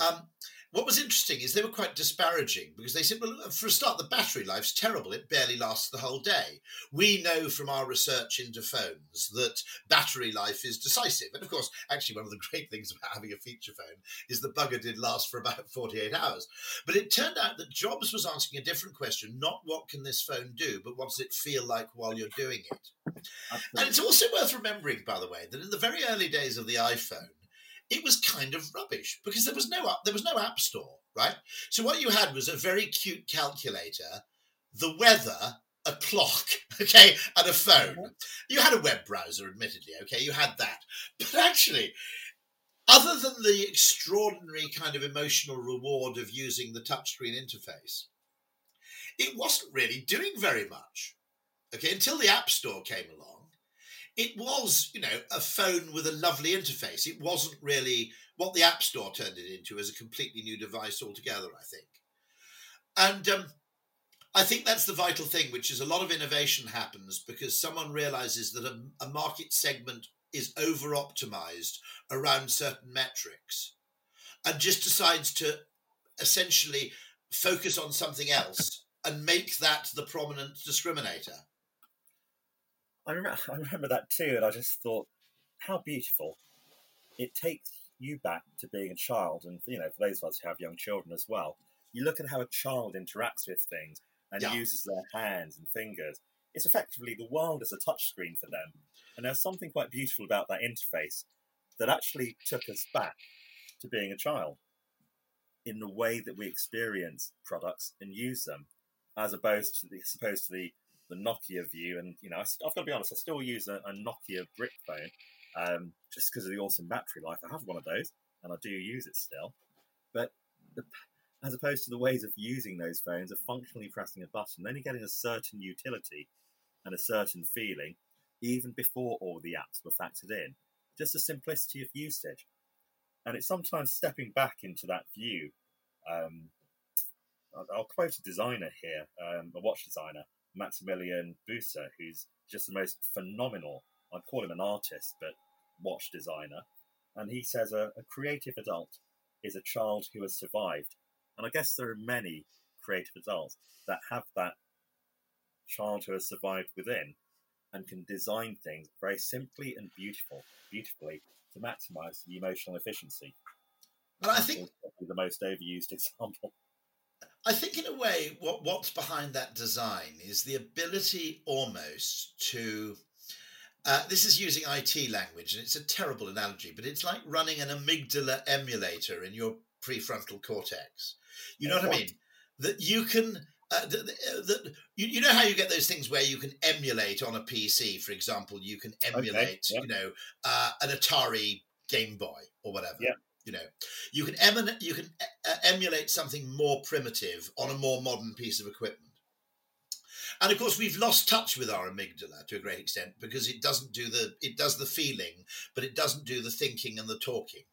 um, what was interesting is they were quite disparaging because they said, well, for a start, the battery life's terrible. It barely lasts the whole day. We know from our research into phones that battery life is decisive. And of course, actually, one of the great things about having a feature phone is the bugger did last for about 48 hours. But it turned out that Jobs was asking a different question not what can this phone do, but what does it feel like while you're doing it? Absolutely. And it's also worth remembering, by the way, that in the very early days of the iPhone, it was kind of rubbish because there was no there was no app store, right? So what you had was a very cute calculator, the weather, a clock, okay, and a phone. Mm-hmm. You had a web browser, admittedly, okay, you had that, but actually. Other than the extraordinary kind of emotional reward of using the touchscreen interface, it wasn't really doing very much. Okay, until the App Store came along it was, you know, a phone with a lovely interface. It wasn't really what the App Store turned it into as a completely new device altogether, I think. And um, I think that's the vital thing, which is a lot of innovation happens because someone realizes that a, a market segment is over optimized around certain metrics and just decides to essentially focus on something else and make that the prominent discriminator. I remember, I remember that too, and I just thought, how beautiful. It takes you back to being a child, and you know, for those of us who have young children as well, you look at how a child interacts with things and yeah. uses their hands and fingers. It's effectively the world as a touchscreen for them, and there's something quite beautiful about that interface that actually took us back to being a child in the way that we experience products and use them, as opposed to the, as opposed to the the Nokia view, and you know, I, have got to be honest, I still use a, a Nokia brick phone um, just because of the awesome battery life. I have one of those, and I do use it still. But the, as opposed to the ways of using those phones of functionally pressing a button, then you're getting a certain utility and a certain feeling, even before all the apps were factored in. Just the simplicity of usage, and it's sometimes stepping back into that view. Um, I'll quote a designer here, um, a watch designer, Maximilian Büsser, who's just the most phenomenal, I'd call him an artist, but watch designer. And he says a, a creative adult is a child who has survived. And I guess there are many creative adults that have that child who has survived within. and can design things very simply and beautiful, beautifully to maximize the emotional efficiency. But I think the most overused example. I think, in a way, what what's behind that design is the ability almost to. Uh, this is using IT language, and it's a terrible analogy, but it's like running an amygdala emulator in your prefrontal cortex. You know what, what? I mean? That you can uh, the, uh, you, you know how you get those things where you can emulate on a PC, for example, you can emulate, okay, yeah. you know, uh, an Atari Game Boy or whatever. Yeah. You know, you can eminent, you can emulate something more primitive on a more modern piece of equipment. And of course, we've lost touch with our amygdala to a great extent because it doesn't do the it does the feeling, but it doesn't do the thinking and the talking.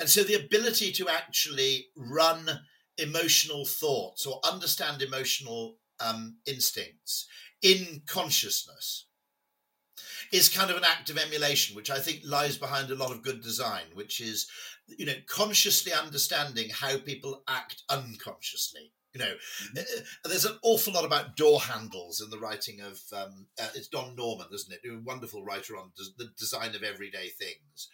And so the ability to actually run emotional thoughts or understand emotional um, instincts in consciousness is kind of an act of emulation, which I think lies behind a lot of good design, which is, you know, consciously understanding how people act unconsciously. You know, mm-hmm. Uh, there's an awful lot about door handles in the writing of um, uh, it's Don Norman, isn't it? A wonderful writer on des- the design of everyday things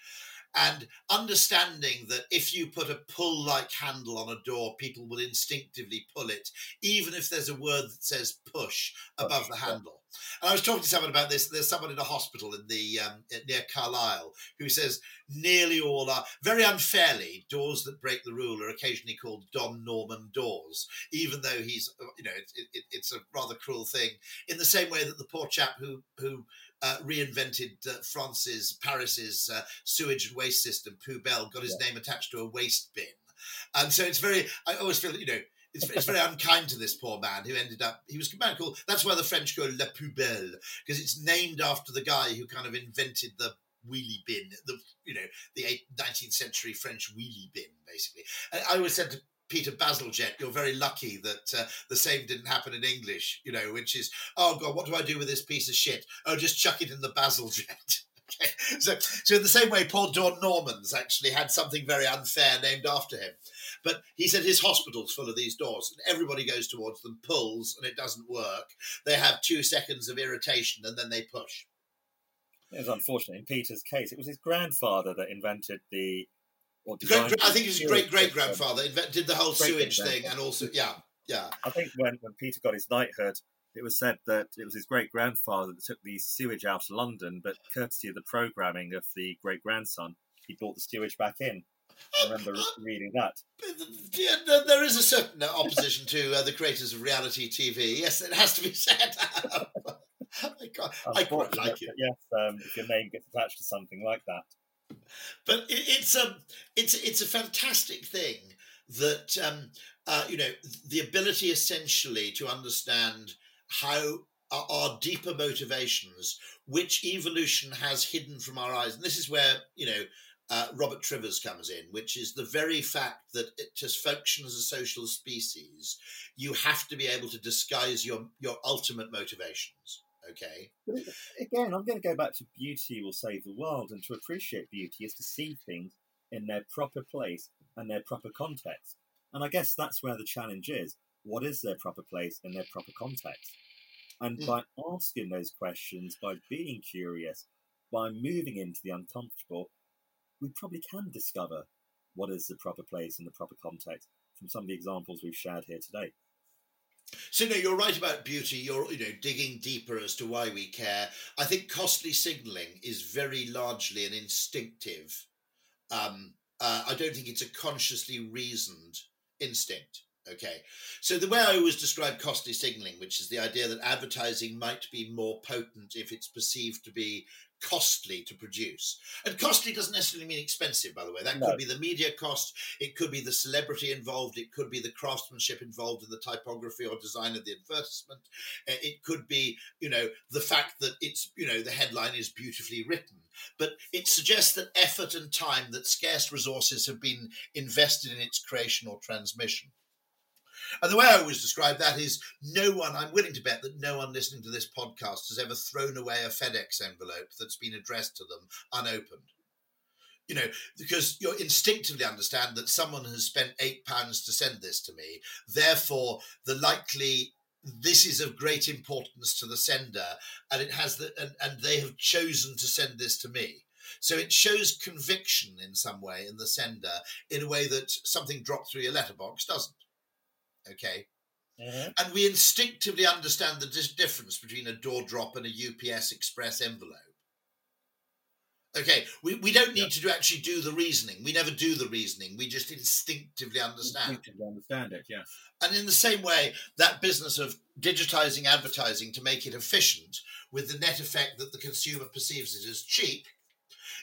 and understanding that if you put a pull like handle on a door, people will instinctively pull it, even if there's a word that says push above the handle. And I was talking to someone about this. There's someone in a hospital in the um, near Carlisle who says nearly all are very unfairly doors that break the rule are occasionally called Don Norman doors, even though he's uh, you know it, it, it's a rather cruel thing. In the same way that the poor chap who who uh, reinvented uh, France's Paris's uh, sewage and waste system, Poubelle, got his yeah. name attached to a waste bin, and so it's very. I always feel that you know. It's, it's very unkind to this poor man who ended up. He was a man called. That's why the French call La Poubelle because it's named after the guy who kind of invented the wheelie bin, the you know the 19th century French wheelie bin, basically. I, I always said to Peter Bazalgette, you're very lucky that uh, the same didn't happen in English, you know, which is, oh God, what do I do with this piece of shit? Oh, just chuck it in the Bazalgette. okay. So, so in the same way, Paul Don Normans actually had something very unfair named after him. But he said his hospital's full of these doors, and everybody goes towards them, pulls, and it doesn't work. They have two seconds of irritation, and then they push. It was unfortunate. In Peter's case, it was his grandfather that invented the Great, I think his great great grandfather did the whole sewage thing, and also yeah, yeah. I think when, when Peter got his knighthood, it was said that it was his great grandfather that took the sewage out of London, but courtesy of the programming of the great grandson, he brought the sewage back in. I remember reading that. There is a certain opposition to uh, the creators of reality TV. Yes, it has to be said. I, I quite like it. Yes, um, if your name gets attached to something like that but it, it's a um, it's it's a fantastic thing that um, uh, you know the ability essentially to understand how our, our, deeper motivations, which evolution has hidden from our eyes, and this is where you know. Uh, Robert Trivers comes in, which is the very fact that it, to function as a social species, you have to be able to disguise your your ultimate motivations. Okay. But again, I'm going to go back to beauty will save the world, and to appreciate beauty is to see things in their proper place and their proper context. And I guess that's where the challenge is. What is their proper place in their proper context? And mm. by asking those questions, by being curious, by moving into the uncomfortable, we probably can discover what is the proper place in the proper context from some of the examples we've shared here today. So no, you're right about beauty. You're you know digging deeper as to why we care. I think costly signalling is very largely an instinctive. Um, uh, I don't think it's a consciously reasoned instinct. Okay, so the way I always describe costly signaling, which is the idea that advertising might be more potent if it's perceived to be costly to produce. And costly doesn't necessarily mean expensive, by the way. That no. could be the media cost, it could be the celebrity involved, it could be the craftsmanship involved in the typography or design of the advertisement. Uh, it could be, you know, the fact that it's, you know, the headline is beautifully written. But it suggests that effort and time, that scarce resources have been invested in its creation or transmission. And the way I always describe that is no one, I'm willing to bet that no one listening to this podcast has ever thrown away a FedEx envelope that's been addressed to them unopened. You know, because you instinctively understand that someone has spent eight pounds to send this to me. Therefore, the likely this is of great importance to the sender, and it has the and, and they have chosen to send this to me. So it shows conviction in some way in the sender in a way that something dropped through your letterbox doesn't. Okay. Mm-hmm. And we instinctively understand the dis- difference between a door drop and a UPS Express envelope. Okay, we, we don't need Yeah. to do, actually do the reasoning. We never do the reasoning. We just instinctively understand. Instinctively understand it, yes. And in the same way, that business of digitizing advertising to make it efficient with the net effect that the consumer perceives it as cheap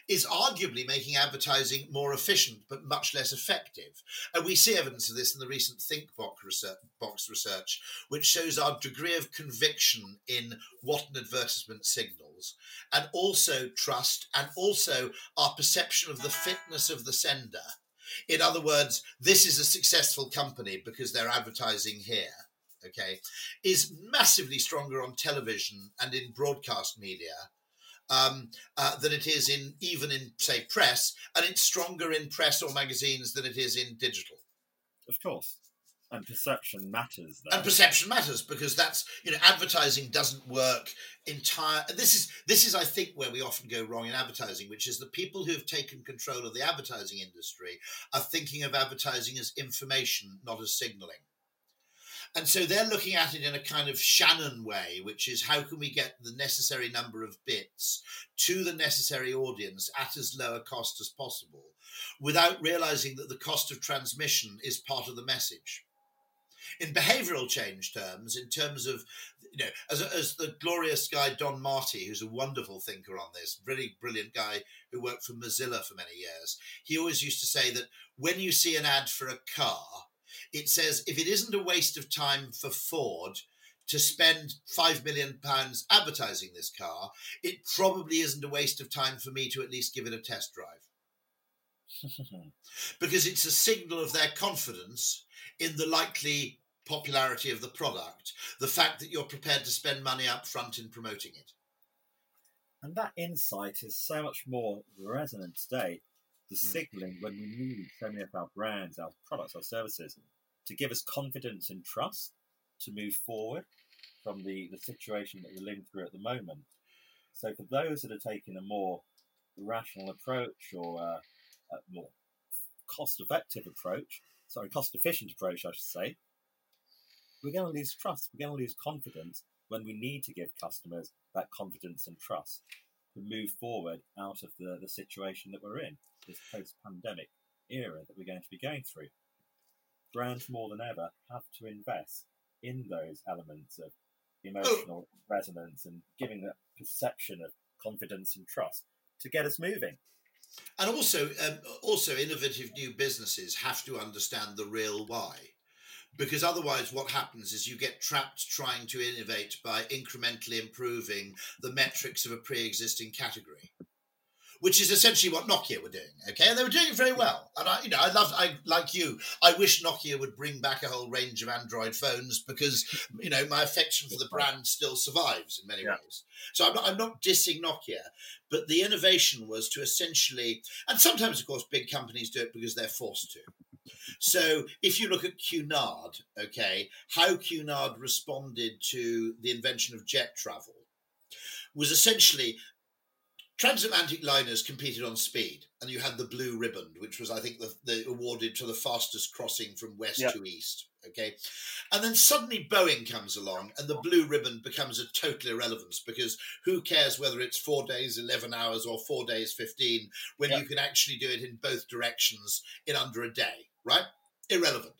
is arguably making advertising more efficient but much less effective. And we see evidence of this in the recent ThinkBox research, box research, which shows our degree of conviction in what an advertisement signals, and also trust, and also our perception of the fitness of the sender. In other words, this is a successful company because they're advertising here. Okay, is massively stronger on television and in broadcast media um, uh, than it is in even in say press, and it's stronger in press or magazines than it is in digital. Of course. And perception matters there. And perception matters because that's you know advertising doesn't work entire. This is this is I think where we often go wrong in advertising, which is the people who have taken control of the advertising industry are thinking of advertising as information, not as signaling. And so they're looking at it in a kind of Shannon way, which is how can we get the necessary number of bits to the necessary audience at as low a cost as possible without realizing that the cost of transmission is part of the message. In behavioral change terms, in terms of, you know, as, as the glorious guy Don Marti, who's a wonderful thinker on this, really brilliant guy who worked for Mozilla for many years, he always used to say that when you see an ad for a car, it says if it isn't a waste of time for Ford to spend five million pounds advertising this car, it probably isn't a waste of time for me to at least give it a test drive because it's a signal of their confidence in the likely popularity of the product, the fact that you're prepared to spend money up front in promoting it. And that insight is so much more resonant today. The Hmm. signaling when we need so many of our brands, our products, our services to give us confidence and trust to move forward from the, the situation that we're living through at the moment. So, for those that are taking a more rational approach or a, a more cost effective approach, sorry, cost efficient approach, I should say, we're going to lose trust, we're going to lose confidence when we need to give customers that confidence and trust to move forward out of the, the situation that we're in, this post pandemic era that we're going to be going through. Brands more than ever have to invest in those elements of emotional resonance and giving that perception of confidence and trust to get us moving. And also, um, also innovative new businesses have to understand the real why, because otherwise, what happens is you get trapped trying to innovate by incrementally improving the metrics of a pre-existing category, which is essentially what Nokia were doing. Okay, and they were doing it very well. And I, you know, I love, I like you. I wish Nokia would bring back a whole range of Android phones because you know my affection for the brand still survives in many Yeah. ways. So I'm not, I'm not dissing Nokia, but the innovation was to essentially, and sometimes, of course, big companies do it because they're forced to. So if you look at Cunard, okay, how Cunard responded to the invention of jet travel was essentially transatlantic liners competed on speed, and you had the Blue Riband, which was, I think, the, the awarded to the fastest crossing from west Yeah. to east. Okay, and then suddenly Boeing comes along, and the Blue Riband becomes a total irrelevance because who cares whether it's four days, eleven hours, or four days, fifteen, when Yeah. you can actually do it in both directions in under a day, right? Irrelevant.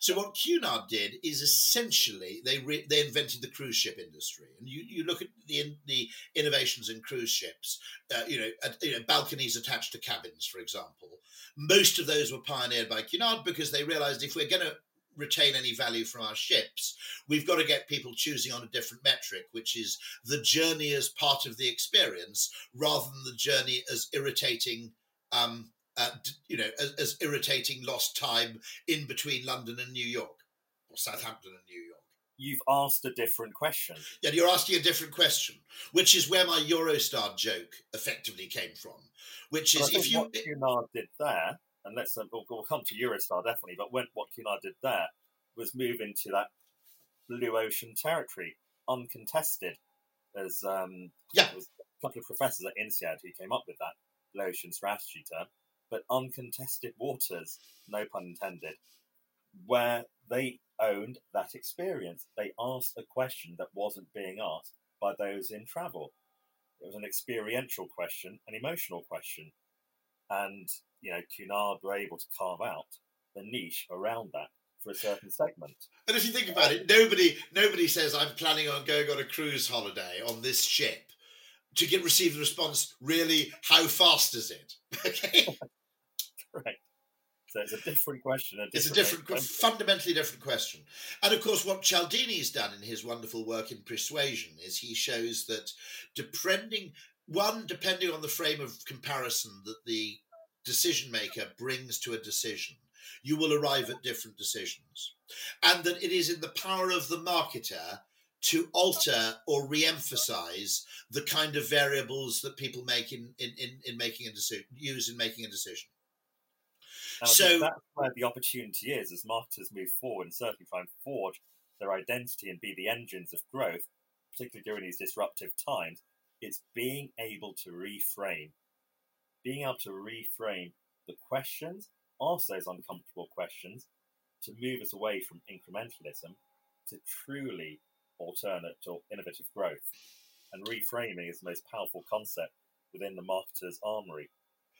So what Cunard did is essentially they re- they invented the cruise ship industry, and you, you look at the in, the innovations in cruise ships, uh, you know, at, you know, balconies attached to cabins, for example. Most of those were pioneered by Cunard because they realised if we're going to retain any value from our ships, we've got to get people choosing on a different metric, which is the journey as part of the experience rather than the journey as irritating. Um, uh, you know, as, as irritating lost time in between London and New York, or Southampton and New York. You've asked a different question. Yeah, you're asking a different question, which is where my Eurostar joke effectively came from. Which is if you what Cunard did there, and let's uh, we'll, we'll come to Eurostar definitely, but when what Cunard did there was move into that blue ocean territory, uncontested. There's um, Yeah. a couple of professors at INSEAD who came up with that blue ocean strategy term, but uncontested waters, no pun intended, where they owned that experience. They asked a question that wasn't being asked by those in travel. It was an experiential question, an emotional question. And, you know, Cunard were able to carve out the niche around that for a certain segment. And if you think about it, nobody nobody says I'm planning on going on a cruise holiday on this ship to get receive the response. Really, how fast is it? Okay, Correct. So it's a different question. it's a different, fundamentally different question. And of course, what Cialdini's done in his wonderful work in Persuasion is he shows that depending one depending on the frame of comparison that the decision maker brings to a decision, you will arrive at different decisions, and that it is in the power of the marketer to alter or re-emphasize the kind of variables that people make in in, in, in making a decision use in making a decision. And So- that's where the opportunity is as marketers move forward and certainly try and forge their identity and be the engines of growth, particularly during these disruptive times. It's being able to reframe, being able to reframe the questions, ask those uncomfortable questions to move us away from incrementalism to truly alternate or innovative growth. And reframing is the most powerful concept within the marketer's armory.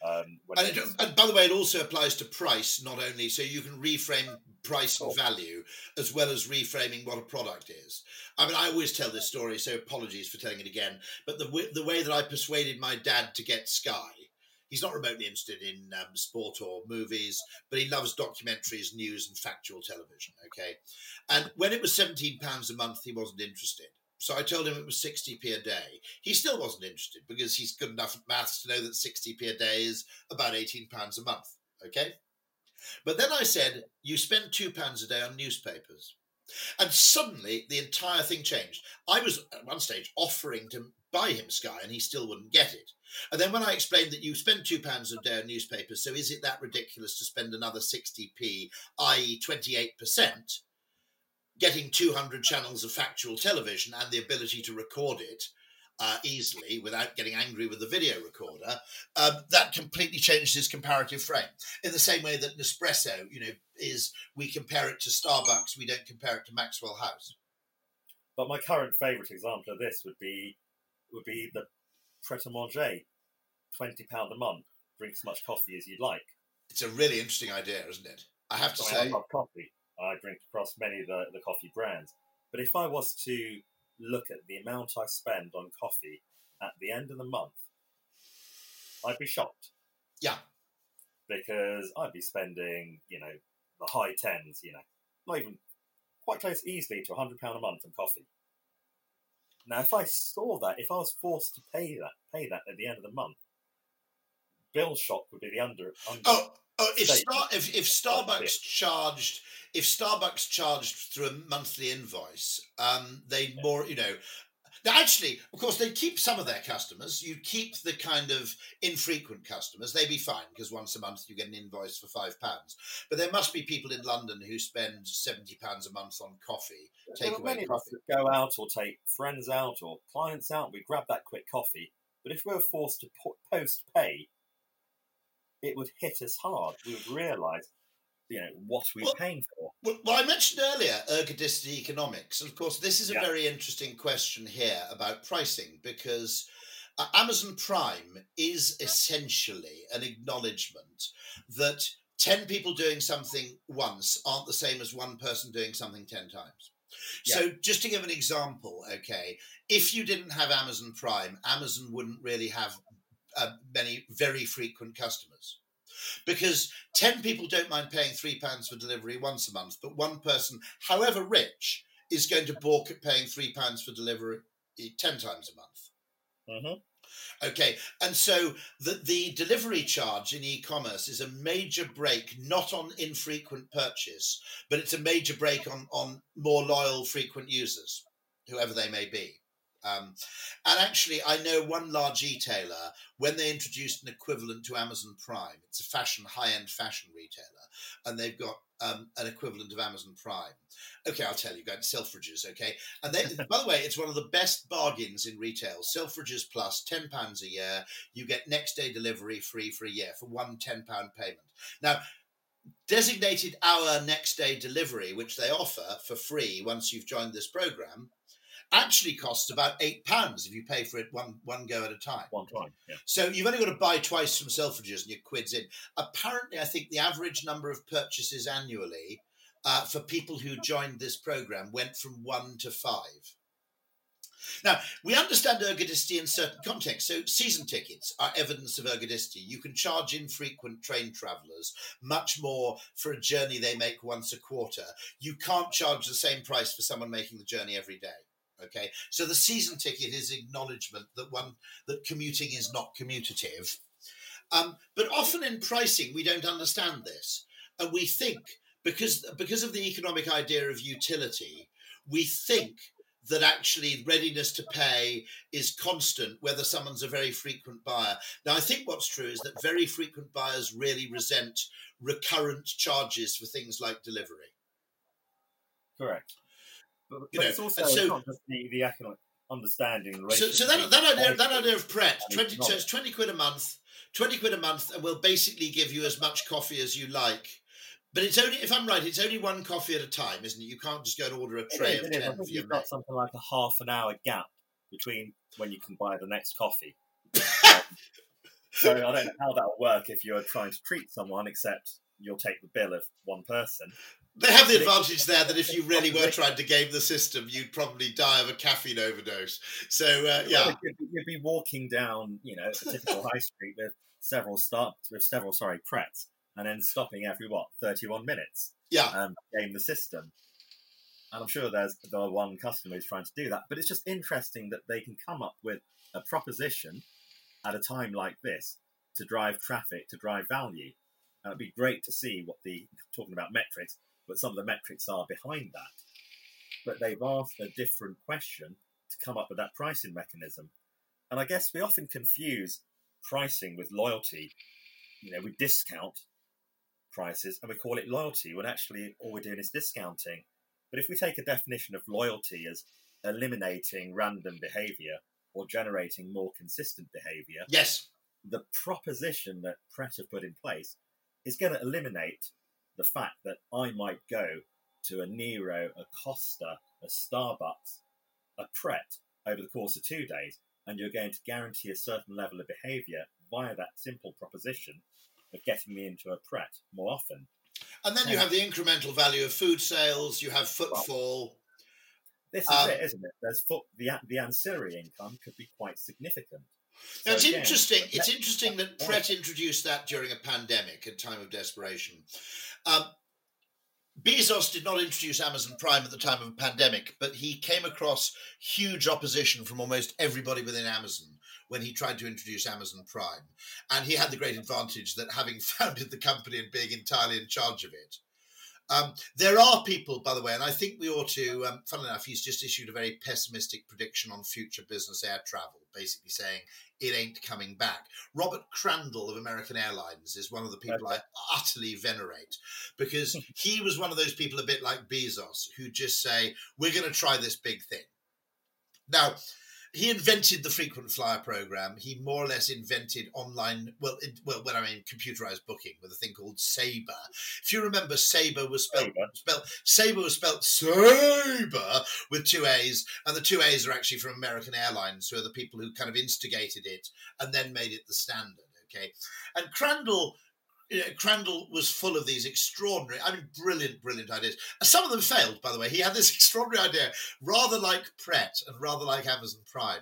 Um, And, it, and by the way, it also applies to price, not only so you can reframe price and value as well as reframing what a product is. I mean, I always tell this story, so apologies for telling it again. But the w- the way that I persuaded my dad to get Sky, he's not remotely interested in um, sport or movies, but he loves documentaries, news, and factual television. Okay, and when it was seventeen pounds a month, he wasn't interested. So I told him it was 60p a day. He still wasn't interested because he's good enough at maths to know that 60p a day is about 18 pounds a month. Okay. But then I said, you spend two pounds a day on newspapers. And suddenly the entire thing changed. I was at one stage offering to buy him Sky and he still wouldn't get it. And then when I explained that you spend two pounds a day on newspapers, so is it that ridiculous to spend another 60p, i.e., 28%, getting 200 channels of factual television and the ability to record it uh, easily without getting angry with the video recorder, um, that completely changed his comparative frame. In the same way that Nespresso, you know, is we compare it to Starbucks, we don't compare it to Maxwell House. But my current favourite example of this would be would be the Pret a Manger, twenty pound a month. Drink as much coffee as you'd like. It's a really interesting idea, isn't it? I have to So I say, love coffee. I drink across many of the, the coffee brands. But if I was to look at the amount I spend on coffee at the end of the month, I'd be shocked. Yeah. Because I'd be spending, you know, the high tens, you know, not even quite close easily to £100 a month on coffee. Now, if I saw that, if I was forced to pay that, pay that at the end of the month, bill shock would be the under. under oh, oh if, Star, if if Starbucks charged if Starbucks charged through a monthly invoice, um, they would more you know. Actually, of course, they keep some of their customers. You keep the kind of infrequent customers; they'd be fine because once a month you get an invoice for five pounds. But there must be people in London who spend seventy pounds a month on coffee. There Take away many of us coffee. go out or take friends out or clients out. We grab that quick coffee. But if we're forced to post pay, it would hit us hard. We would realise, you know, what we're Well- paying for. Well, well, I mentioned earlier ergodicity economics. And of course, this is a Yeah. very interesting question here about pricing because uh, Amazon Prime is essentially an acknowledgement that 10 people doing something once aren't the same as one person doing something 10 times. So, just to give an example, okay, if you didn't have Amazon Prime, Amazon wouldn't really have uh, many very frequent customers. Because 10 people don't mind paying three pounds for delivery once a month but one person however rich is going to balk at paying three pounds for delivery 10 times a month. Hmm okay and so the, the delivery charge in e-commerce is a major break not on infrequent purchase but it's a major break on on more loyal frequent users whoever they may be Um, and actually, I know one large retailer when they introduced an equivalent to Amazon Prime. It's a fashion, high-end fashion retailer, and they've got um, an equivalent of Amazon Prime. Okay, I'll tell you, go to Selfridges. Okay, and they, by the way, it's one of the best bargains in retail. Selfridges Plus, ten pounds a year. You get next day delivery free for a year for one ten pound payment. Now, designated hour next day delivery, which they offer for free once you've joined this program, actually costs about eight pounds if you pay for it one one go at a time. One time, yeah. So you've only got to buy twice from Selfridges and your quid's in. Apparently, I think the average number of purchases annually uh, for people who joined this program went from one to five. Now, we understand ergodicity in certain contexts. So, season tickets are evidence of ergodicity. You can charge infrequent train travellers much more for a journey they make once a quarter. You can't charge the same price for someone making the journey every day. Okay, so the season ticket is acknowledgement that one that commuting is not commutative. Um, but often in pricing, we don't understand this, and we think because because of the economic idea of utility, we think that actually readiness to pay is constant, whether someone's a very frequent buyer. Now, I think what's true is that very frequent buyers really resent recurrent charges for things like delivery. Correct. But, but know, also so, not just the, the economic understanding. The so, so that, that idea, that idea of Pret, 20, so it's 20 quid a month, 20 quid a month, and we'll basically give you as much coffee as you like but it's only, if I'm right, it's only one coffee at a time, isn't it? You can't just go and order a tray is, of ten. I think you've got something like a half an hour gap between when you can buy the next coffee. so I don't know how that'll work if you're trying to treat someone, except you'll take the bill of one person. They have the advantage there that if you really were trying to game the system, you'd probably die of a caffeine overdose. So uh, yeah, you'd, you'd, be walking down, you know, a typical high street with several starts with several sorry prets and then stopping every what 31 minutes. Yeah, um, game the system. And I'm sure there's the one customer who's trying to do that, but it's just interesting that they can come up with a proposition at a time like this to drive traffic, to drive value. And it'd be great to see what the talking about metrics, what some of the metrics are behind that. But they've asked a different question to come up with that pricing mechanism. And I guess we often confuse pricing with loyalty. You know, we discount prices and we call it loyalty when actually all we're doing is discounting. But if we take a definition of loyalty as eliminating random behavior or generating more consistent behavior, yes, the proposition that Pret have put in place is going to eliminate the fact that I might go to a Nero, a Costa, a Starbucks, a Pret over the course of two days, and you're going to guarantee a certain level of behavior via that simple proposition of getting me into a Pret more often. And then you have the incremental value of food sales. You have footfall. This is um, it, isn't it? There's foot, the the ancillary income could be quite significant. Now so it's again, interesting. It's interesting that Pret introduced that during a pandemic, a time of desperation. Um, Bezos did not introduce Amazon Prime at the time of a pandemic, but he came across huge opposition from almost everybody within Amazon when he tried to introduce Amazon Prime. And he had the great advantage that having founded the company and being entirely in charge of it, um, there are people, by the way, and I think we ought to. Um, funnily enough, he's just issued a very pessimistic prediction on future business air travel, basically saying it ain't coming back. Robert Crandall of American Airlines is one of the people. I utterly venerate because he was one of those people, a bit like Bezos, who just say, We're going to try this big thing. Now, he invented the frequent flyer program. He more or less invented online, well, it, well, when I mean computerized booking with a thing called Sabre. If you remember, Sabre was spelled, spelled Sabre was spelled Sabre with two A's, and the two A's are actually from American Airlines, who are the people who kind of instigated it and then made it the standard. Okay, and Crandall you know, Crandall was full of these extraordinary, I mean, brilliant, brilliant ideas. Some of them failed, by the way. He had this extraordinary idea, rather like Pret and rather like Amazon Prime.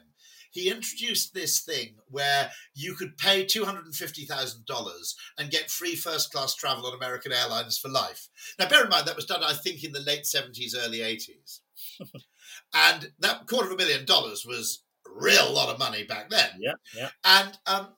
He introduced this thing where you could pay $250,000 and get free first class travel on American Airlines for life. Now, bear in mind, that was done, I think, in the late 70s, early 80s. and that quarter of a million dollars was a real lot of money back then. Yeah, yeah. And um,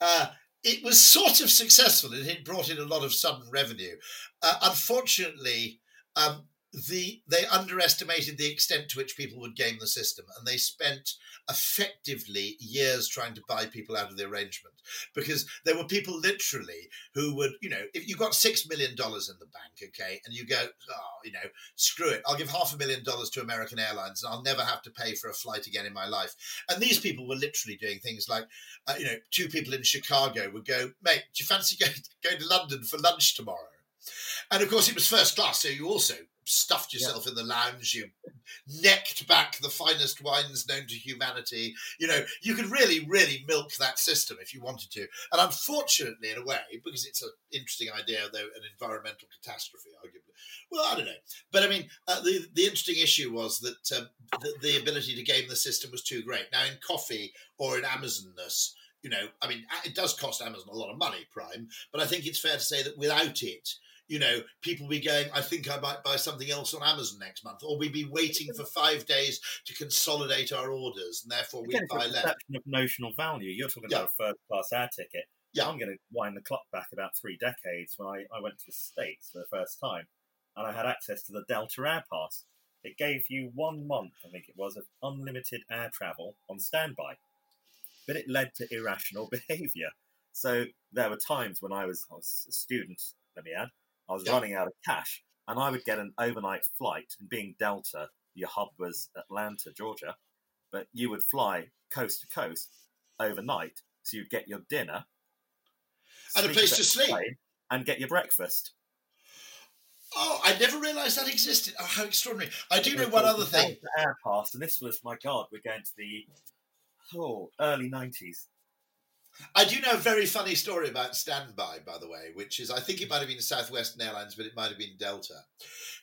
uh, it was sort of successful and it brought in a lot of sudden revenue. Uh, unfortunately, um, the they underestimated the extent to which people would game the system, and they spent effectively years trying to buy people out of the arrangement because there were people literally who would, you know, if you got six million dollars in the bank, okay, and you go, oh, you know, screw it, I'll give half a million dollars to American Airlines and I'll never have to pay for a flight again in my life. And these people were literally doing things like, uh, you know, two people in Chicago would go, mate, do you fancy going, going to London for lunch tomorrow? And of course, it was first class, so you also stuffed yourself yeah. in the lounge, you necked back the finest wines known to humanity. You know, you could really, really milk that system if you wanted to. And unfortunately, in a way, because it's an interesting idea, though, an environmental catastrophe, arguably. Well, I don't know. But I mean, uh, the, the interesting issue was that um, the, the ability to game the system was too great. Now, in coffee or in Amazonness, you know, I mean, it does cost Amazon a lot of money, Prime, but I think it's fair to say that without it, you know, people be going, I think I might buy something else on Amazon next month, or we'd be waiting for five days to consolidate our orders, and therefore we'd buy less. of notional value. You're talking yeah. about a first class air ticket. Yeah. I'm going to wind the clock back about three decades when I, I went to the States for the first time, and I had access to the Delta Air Pass. It gave you one month, I think it was, of unlimited air travel on standby. But it led to irrational behaviour. So there were times when I was, I was a student, let me add, I was yeah. running out of cash, and I would get an overnight flight. And being Delta, your hub was Atlanta, Georgia, but you would fly coast to coast overnight, so you'd get your dinner and a place to sleep, and get your breakfast. Oh, I never realised that existed. Oh, how extraordinary! I do know one other thing. Air pass, and this was my God. We're going to the oh early nineties. I do know a very funny story about Standby, by the way, which is I think it might have been Southwestern Airlines, but it might have been Delta,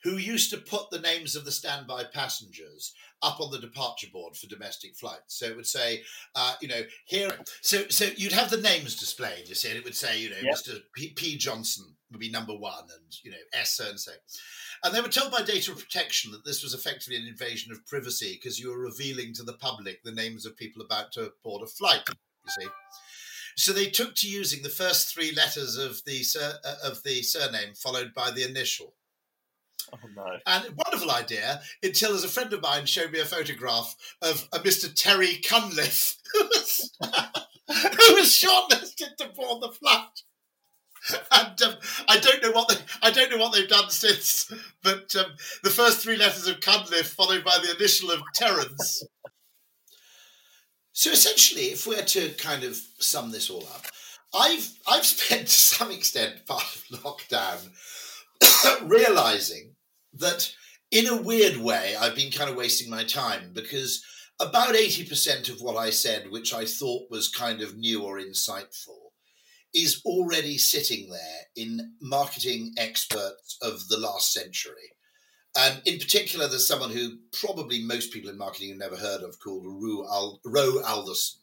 who used to put the names of the standby passengers up on the departure board for domestic flights. So it would say, uh, you know, here. So so you'd have the names displayed. You see, and it would say, you know, yep. Mr. P, P. Johnson would be number one, and you know, S so and so. And they were told by data protection that this was effectively an invasion of privacy because you were revealing to the public the names of people about to board a flight. You see. So they took to using the first three letters of the sur- uh, of the surname followed by the initial. Oh no! And wonderful idea until as a friend of mine showed me a photograph of a Mr. Terry Cunliffe who was, who was shortlisted to board the flight. And um, I don't know what they I don't know what they've done since, but um, the first three letters of Cunliffe followed by the initial of Terence so essentially, if we're to kind of sum this all up, I've I've spent to some extent part of lockdown realizing that in a weird way I've been kind of wasting my time because about 80% of what I said, which I thought was kind of new or insightful, is already sitting there in marketing experts of the last century. And in particular, there's someone who probably most people in marketing have never heard of called Wroe, Al- Wroe Alderson,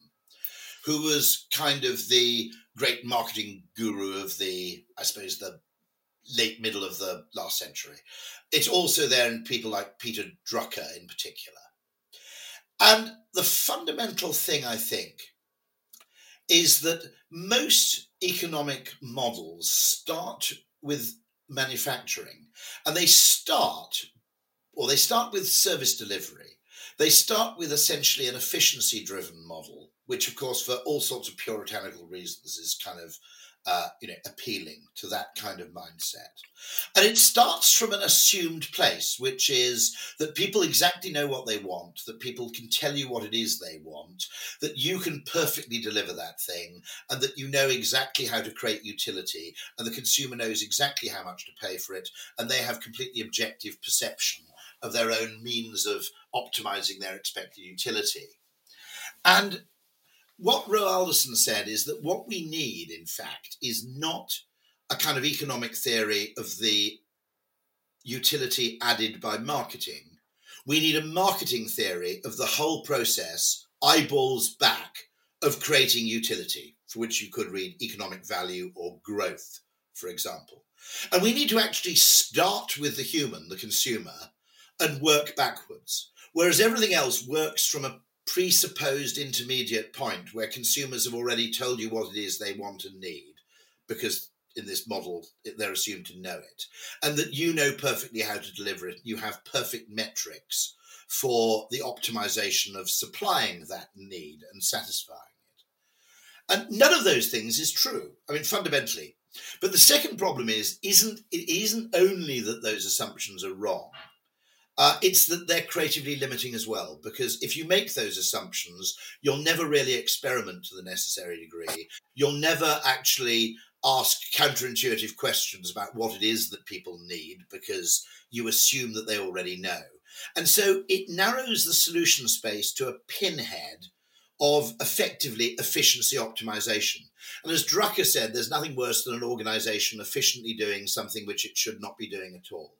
who was kind of the great marketing guru of the, I suppose, the late middle of the last century. It's also there in people like Peter Drucker in particular. And the fundamental thing, I think, is that most economic models start with manufacturing and they start or they start with service delivery. They start with essentially an efficiency driven model which of course for all sorts of puritanical reasons is kind of uh, you know, appealing to that kind of mindset. And it starts from an assumed place, which is that people exactly know what they want, that people can tell you what it is they want, that you can perfectly deliver that thing, and that you know exactly how to create utility, and the consumer knows exactly how much to pay for it, and they have completely objective perception of their own means of optimizing their expected utility. And what Wroe Alderson said is that what we need, in fact, is not a kind of economic theory of the utility added by marketing. We need a marketing theory of the whole process, eyeballs back, of creating utility, for which you could read economic value or growth, for example. And we need to actually start with the human, the consumer, and work backwards. Whereas everything else works from a presupposed intermediate point where consumers have already told you what it is they want and need because in this model, they're assumed to know it, and that you know perfectly how to deliver it. You have perfect metrics for the optimization of supplying that need and satisfying it. And none of those things is true. I mean, fundamentally. But the second problem is, isn't it isn't only that those assumptions are wrong, uh, it's that they're creatively limiting as well, because if you make those assumptions, you'll never really experiment to the necessary degree. You'll never actually ask counterintuitive questions about what it is that people need because you assume that they already know. And so it narrows the solution space to a pinhead of effectively efficiency optimization. And as Drucker said, there's nothing worse than an organization efficiently doing something which it should not be doing at all.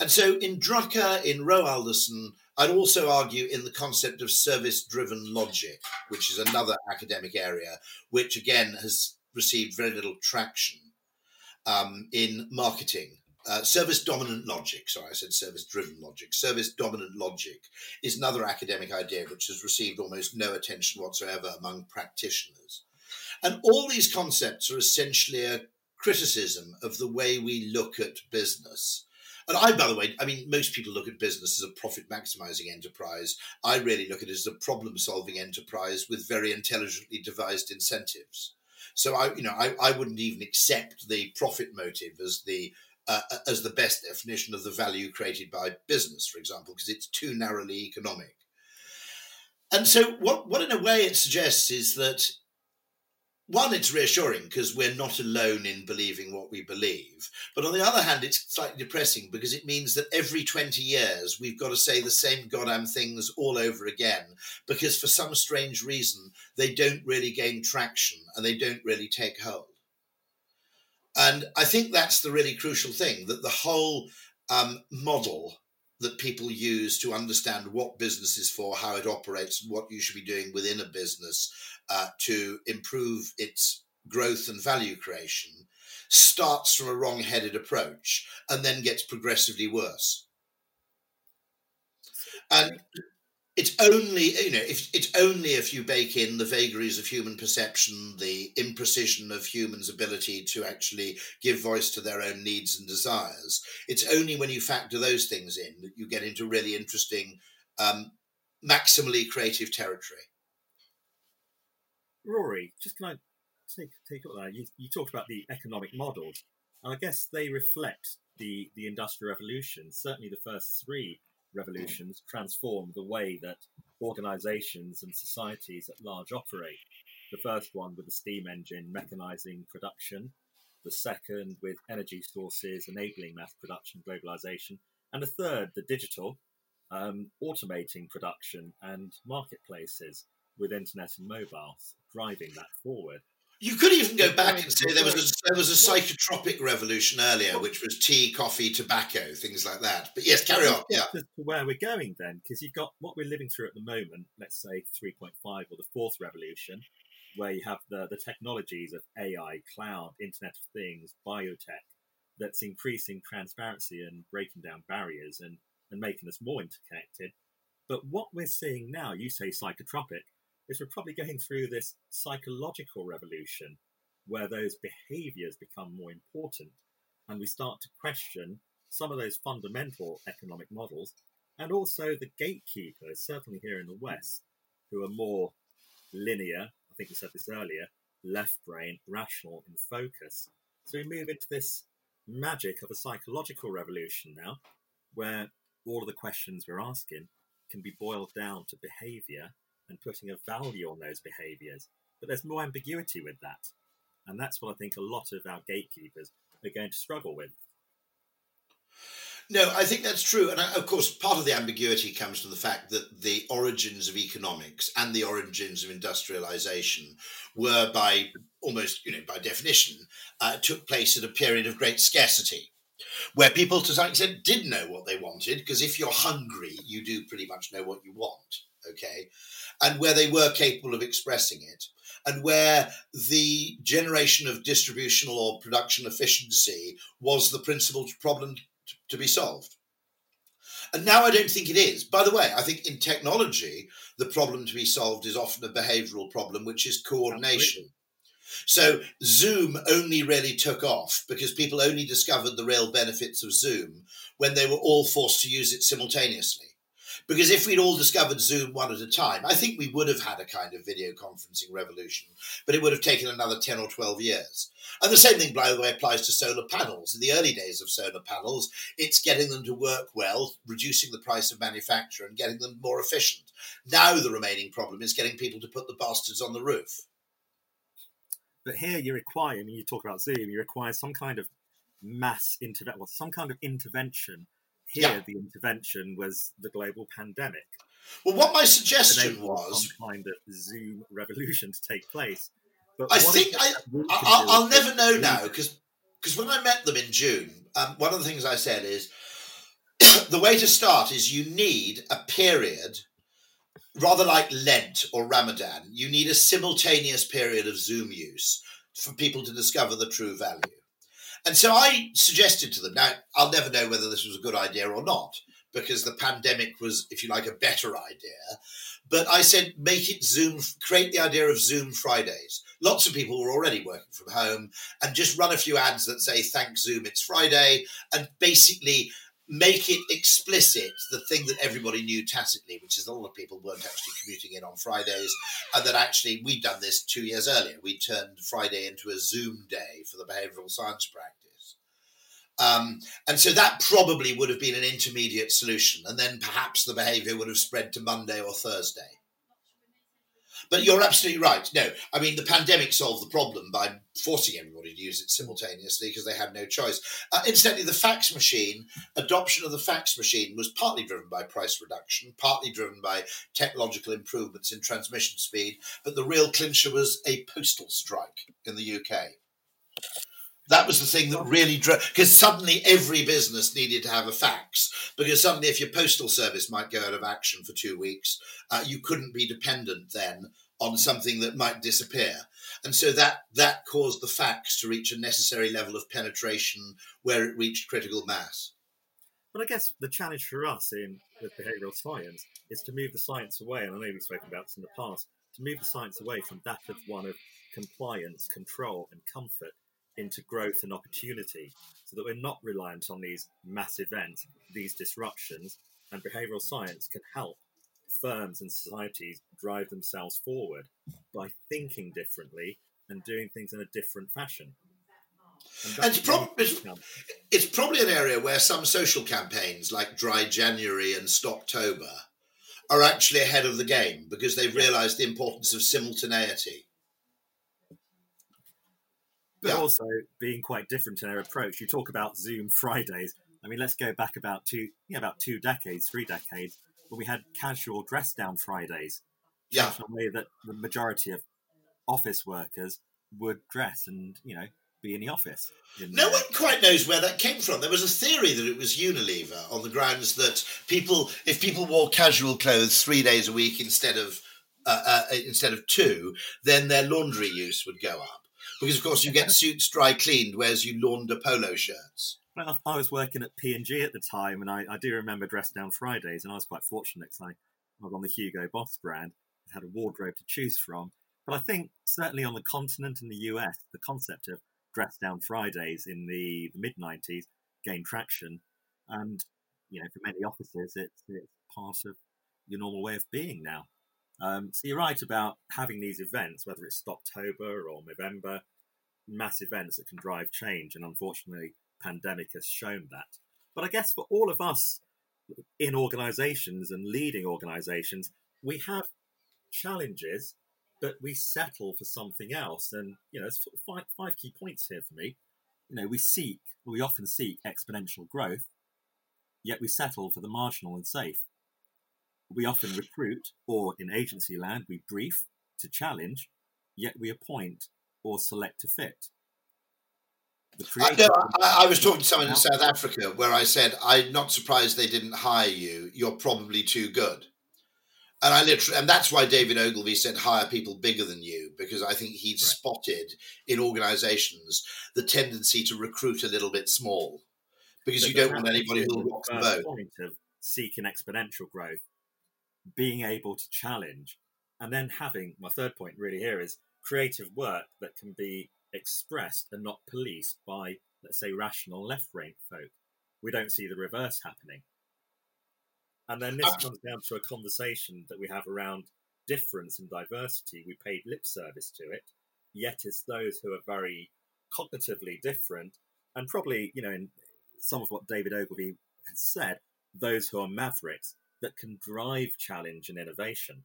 And so in Drucker, in Wroe Alderson, I'd also argue in the concept of service driven logic, which is another academic area, which again has received very little traction um, in marketing. Uh, service dominant logic, sorry, I said service driven logic. Service dominant logic is another academic idea which has received almost no attention whatsoever among practitioners. And all these concepts are essentially a criticism of the way we look at business and I, by the way, I mean, most people look at business as a profit maximizing enterprise. I really look at it as a problem solving enterprise with very intelligently devised incentives. So I, you know, I, I wouldn't even accept the profit motive as the uh, as the best definition of the value created by business, for example, because it's too narrowly economic. And so, what what in a way it suggests is that one, it's reassuring because we're not alone in believing what we believe. But on the other hand, it's slightly depressing because it means that every 20 years we've got to say the same goddamn things all over again because for some strange reason they don't really gain traction and they don't really take hold. And I think that's the really crucial thing that the whole um, model that people use to understand what business is for, how it operates, what you should be doing within a business uh, to improve its growth and value creation starts from a wrong headed approach and then gets progressively worse. And it's only you know if it's only if you bake in the vagaries of human perception the imprecision of humans ability to actually give voice to their own needs and desires. It's only when you factor those things in that you get into really interesting um, maximally creative territory rory just can i take take up that? You, you talked about the economic models and i guess they reflect the the industrial revolution. Certainly the first three revolutions transformed the way that organizations and societies at large operate. The first one with the steam engine mechanizing production, the second with energy sources enabling mass production globalization, and the third, the digital, um, automating production and marketplaces with internet and mobiles, driving that forward. You could even go back and say there was a, there was a psychotropic revolution earlier, which was tea, coffee, tobacco, things like that. But yes, carry on. Yeah. To where we're going then, because you've got what we're living through at the moment. Let's say 3.5 or the fourth revolution, where you have the the technologies of AI, cloud, Internet of Things, biotech, that's increasing transparency and breaking down barriers and and making us more interconnected. But what we're seeing now, you say psychotropic, is we're probably going through this psychological revolution where those behaviors become more important and we start to question some of those fundamental economic models and also the gatekeepers, certainly here in the West, who are more linear, I think we said this earlier, left brain, rational in focus. So we move into this magic of a psychological revolution now, where all of the questions we're asking can be boiled down to behavior and putting a value on those behaviors. But there's more ambiguity with that. And that's what I think a lot of our gatekeepers are going to struggle with. No, I think that's true. And of course, part of the ambiguity comes from the fact that the origins of economics and the origins of industrialization were by almost, you know, by definition, uh, took place at a period of great scarcity where people to some extent did know what they wanted because if you're hungry, you do pretty much know what you want. Okay and where they were capable of expressing it, and where the generation of distributional or production efficiency was the principal problem to be solved. And now I don't think it is. By the way, I think in technology, the problem to be solved is often a behavioral problem, which is coordination. So Zoom only really took off because people only discovered the real benefits of Zoom when they were all forced to use it simultaneously. Because if we'd all discovered Zoom one at a time, I think we would have had a kind of video conferencing revolution, but it would have taken another 10 or 12 years. And the same thing, by the way, applies to solar panels. In the early days of solar panels, it's getting them to work well, reducing the price of manufacture, and getting them more efficient. Now, the remaining problem is getting people to put the bastards on the roof. But here you require, I mean, you talk about Zoom, you require some kind of mass intervention, well, some kind of intervention. Here, yeah. the intervention was the global pandemic. Well, what my suggestion was kind of Zoom revolution to take place. But I think I, I, will never know now because because when I met them in June, um, one of the things I said is the way to start is you need a period rather like Lent or Ramadan, you need a simultaneous period of Zoom use for people to discover the true value. And so I suggested to them, now I'll never know whether this was a good idea or not, because the pandemic was, if you like, a better idea. But I said, make it Zoom, create the idea of Zoom Fridays. Lots of people were already working from home and just run a few ads that say, thanks Zoom, it's Friday. And basically make it explicit the thing that everybody knew tacitly, which is a lot of people weren't actually commuting in on Fridays, and that actually we'd done this two years earlier. We turned Friday into a Zoom day for the behavioural science practice. Um, and so that probably would have been an intermediate solution, and then perhaps the behaviour would have spread to Monday or Thursday. But you're absolutely right. No, I mean, the pandemic solved the problem by forcing everybody to use it simultaneously because they had no choice. Uh, incidentally, the fax machine, adoption of the fax machine was partly driven by price reduction, partly driven by technological improvements in transmission speed, but the real clincher was a postal strike in the UK. That was the thing that really drove, because suddenly every business needed to have a fax. Because suddenly, if your postal service might go out of action for two weeks, uh, you couldn't be dependent then on something that might disappear. And so that that caused the fax to reach a necessary level of penetration where it reached critical mass. But I guess the challenge for us in with behavioural science is to move the science away, and I know we've spoken about this in the past, to move the science away from that of one of compliance, control, and comfort into growth and opportunity so that we're not reliant on these mass events, these disruptions, and behavioral science can help firms and societies drive themselves forward by thinking differently and doing things in a different fashion. And it's, prob- it's, it's, probably an area where some social campaigns like Dry January and Stoptober are actually ahead of the game because they've realised the importance of simultaneity but yeah. also being quite different in their approach. You talk about Zoom Fridays. I mean, let's go back about two, yeah, about two decades, three decades, when we had casual dress down Fridays. Yeah, the way that the majority of office workers would dress and you know be in the office. In no one quite knows where that came from. There was a theory that it was Unilever on the grounds that people, if people wore casual clothes three days a week instead of uh, uh, instead of two, then their laundry use would go up because of course you get suits dry cleaned, whereas you launder polo shirts. Well, I was working at P and G at the time, and I, I, do remember dress down Fridays, and I was quite fortunate because I, I was on the Hugo Boss brand, had a wardrobe to choose from. But I think certainly on the continent in the US, the concept of dress down Fridays in the, the mid '90s gained traction, and you know, for many offices, it's it's part of your normal way of being now. Um, so you're right about having these events, whether it's October or November, mass events that can drive change. And unfortunately, pandemic has shown that. But I guess for all of us in organizations and leading organizations, we have challenges, but we settle for something else. And, you know, there's five, five key points here for me. You know, we seek, we often seek exponential growth, yet we settle for the marginal and safe. We often recruit, or in agency land, we brief to challenge, yet we appoint or select to fit. I, no, I, I, was talking to someone in South Africa where I said, I'm not surprised they didn't hire you. You're probably too good. And I literally, and that's why David Ogilvy said hire people bigger than you, because I think he'd right. spotted in organizations the tendency to recruit a little bit small, because but you don't want anybody who'll rock the boat. Point of seeking exponential growth being able to challenge, and then having my third point really here is creative work that can be expressed and not policed by, let's say, rational left brain folk. We don't see the reverse happening. And then this comes down to a conversation that we have around difference and diversity. We paid lip service to it, yet it's those who are very cognitively different, and probably, you know, in some of what David Ogilvy has said, those who are mavericks that can drive challenge and innovation.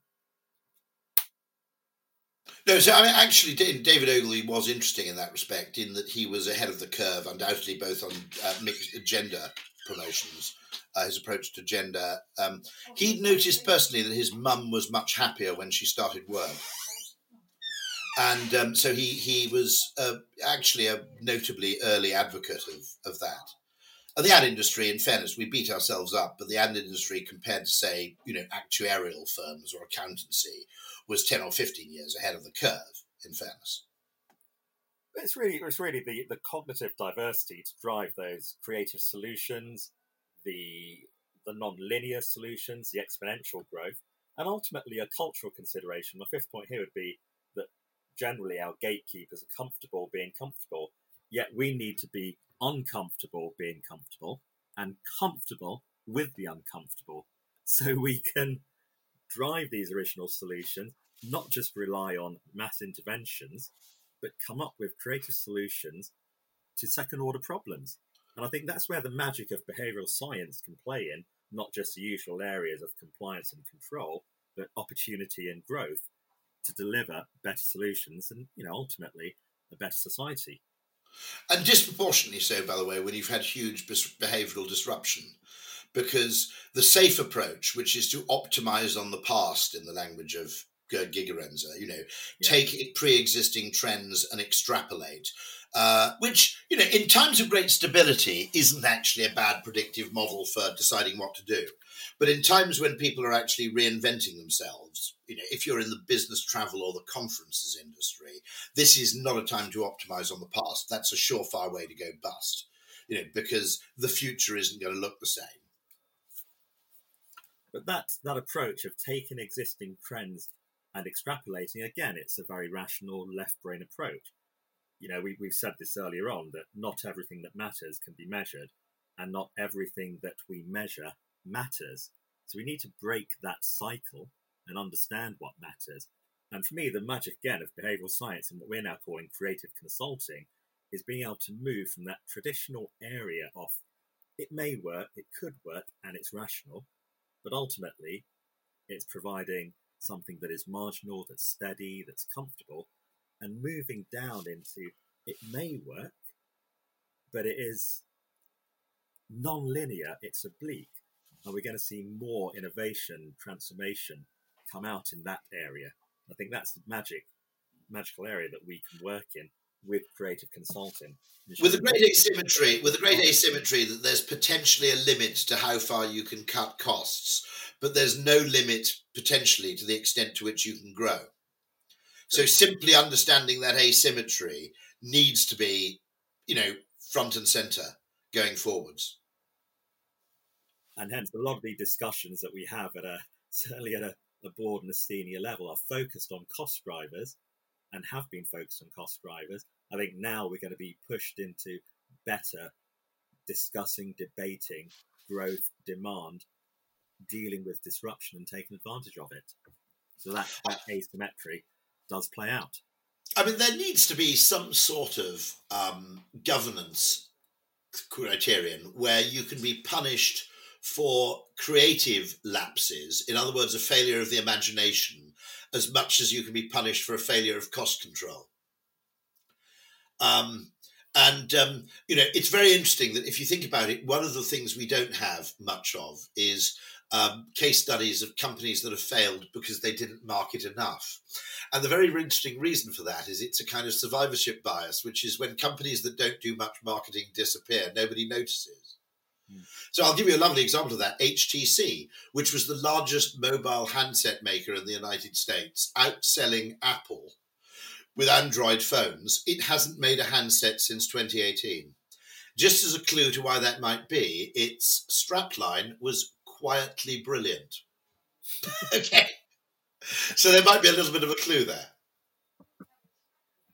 No, so I mean, actually, David Ogilvy was interesting in that respect, in that he was ahead of the curve, undoubtedly, both on uh, mixed gender promotions, uh, his approach to gender. Um, he'd noticed personally that his mum was much happier when she started work. And um, so he, he was uh, actually a notably early advocate of, of that. The ad industry, in fairness, we beat ourselves up, but the ad industry, compared to, say, you know, actuarial firms or accountancy, was 10 or 15 years ahead of the curve, in fairness. It's really, it's really the, the cognitive diversity to drive those creative solutions, the, the non-linear solutions, the exponential growth, and ultimately a cultural consideration. My fifth point here would be that generally our gatekeepers are comfortable being comfortable, yet we need to be uncomfortable being comfortable and comfortable with the uncomfortable so we can drive these original solutions, not just rely on mass interventions, but come up with creative solutions to second order problems. And I think that's where the magic of behavioral science can play in, not just the usual areas of compliance and control, but opportunity and growth to deliver better solutions and, you know, ultimately a better society. And disproportionately so, by the way, when you've had huge behavioral disruption because the safe approach, which is to optimize on the past in the language of Gerd Gigerenzer, you know, yeah. take pre-existing trends and extrapolate, uh, which, you know, in times of great stability isn't actually a bad predictive model for deciding what to do. But in times when people are actually reinventing themselves, you know, if you're in the business travel or the conferences industry, this is not a time to optimize on the past. That's a surefire way to go bust, you know, because the future isn't going to look the same. But that that approach of taking existing trends and extrapolating, again, it's a very rational left brain approach. You know, we, we've said this earlier on that not everything that matters can be measured, and not everything that we measure matters. So we need to break that cycle and understand what matters. And for me, the magic again of behavioral science and what we're now calling creative consulting is being able to move from that traditional area of it may work, it could work, and it's rational, but ultimately, it's providing something that is marginal, that's steady, that's comfortable, and moving down into it may work, but it is non-linear, it's oblique, and we're going to see more innovation, transformation come out in that area. I think that's the magic, magical area that we can work in with creative consulting. With a great asymmetry, with a great asymmetry that there's potentially a limit to how far you can cut costs, but there's no limit potentially to the extent to which you can grow. So simply understanding that asymmetry needs to be, you know, front and center going forwards. And hence, a lot of the discussions that we have at a certainly at a, a board and a senior level are focused on cost drivers and have been focused on cost drivers. I think now we're going to be pushed into better discussing, debating growth, demand, dealing with disruption and taking advantage of it. So that, that uh, asymmetry does play out. I mean, there needs to be some sort of um, governance criterion where you can be punished for creative lapses, in other words, a failure of the imagination, as much as you can be punished for a failure of cost control. Um, and um, you know, it's very interesting that if you think about it, one of the things we don't have much of is um, case studies of companies that have failed because they didn't market enough. And the very interesting reason for that is it's a kind of survivorship bias, which is when companies that don't do much marketing disappear, nobody notices. Hmm. So I'll give you a lovely example of that. HTC, which was the largest mobile handset maker in the United States, outselling Apple with Android phones, it hasn't made a handset since 2018. Just as a clue to why that might be, its strapline was quietly brilliant. okay. So there might be a little bit of a clue there.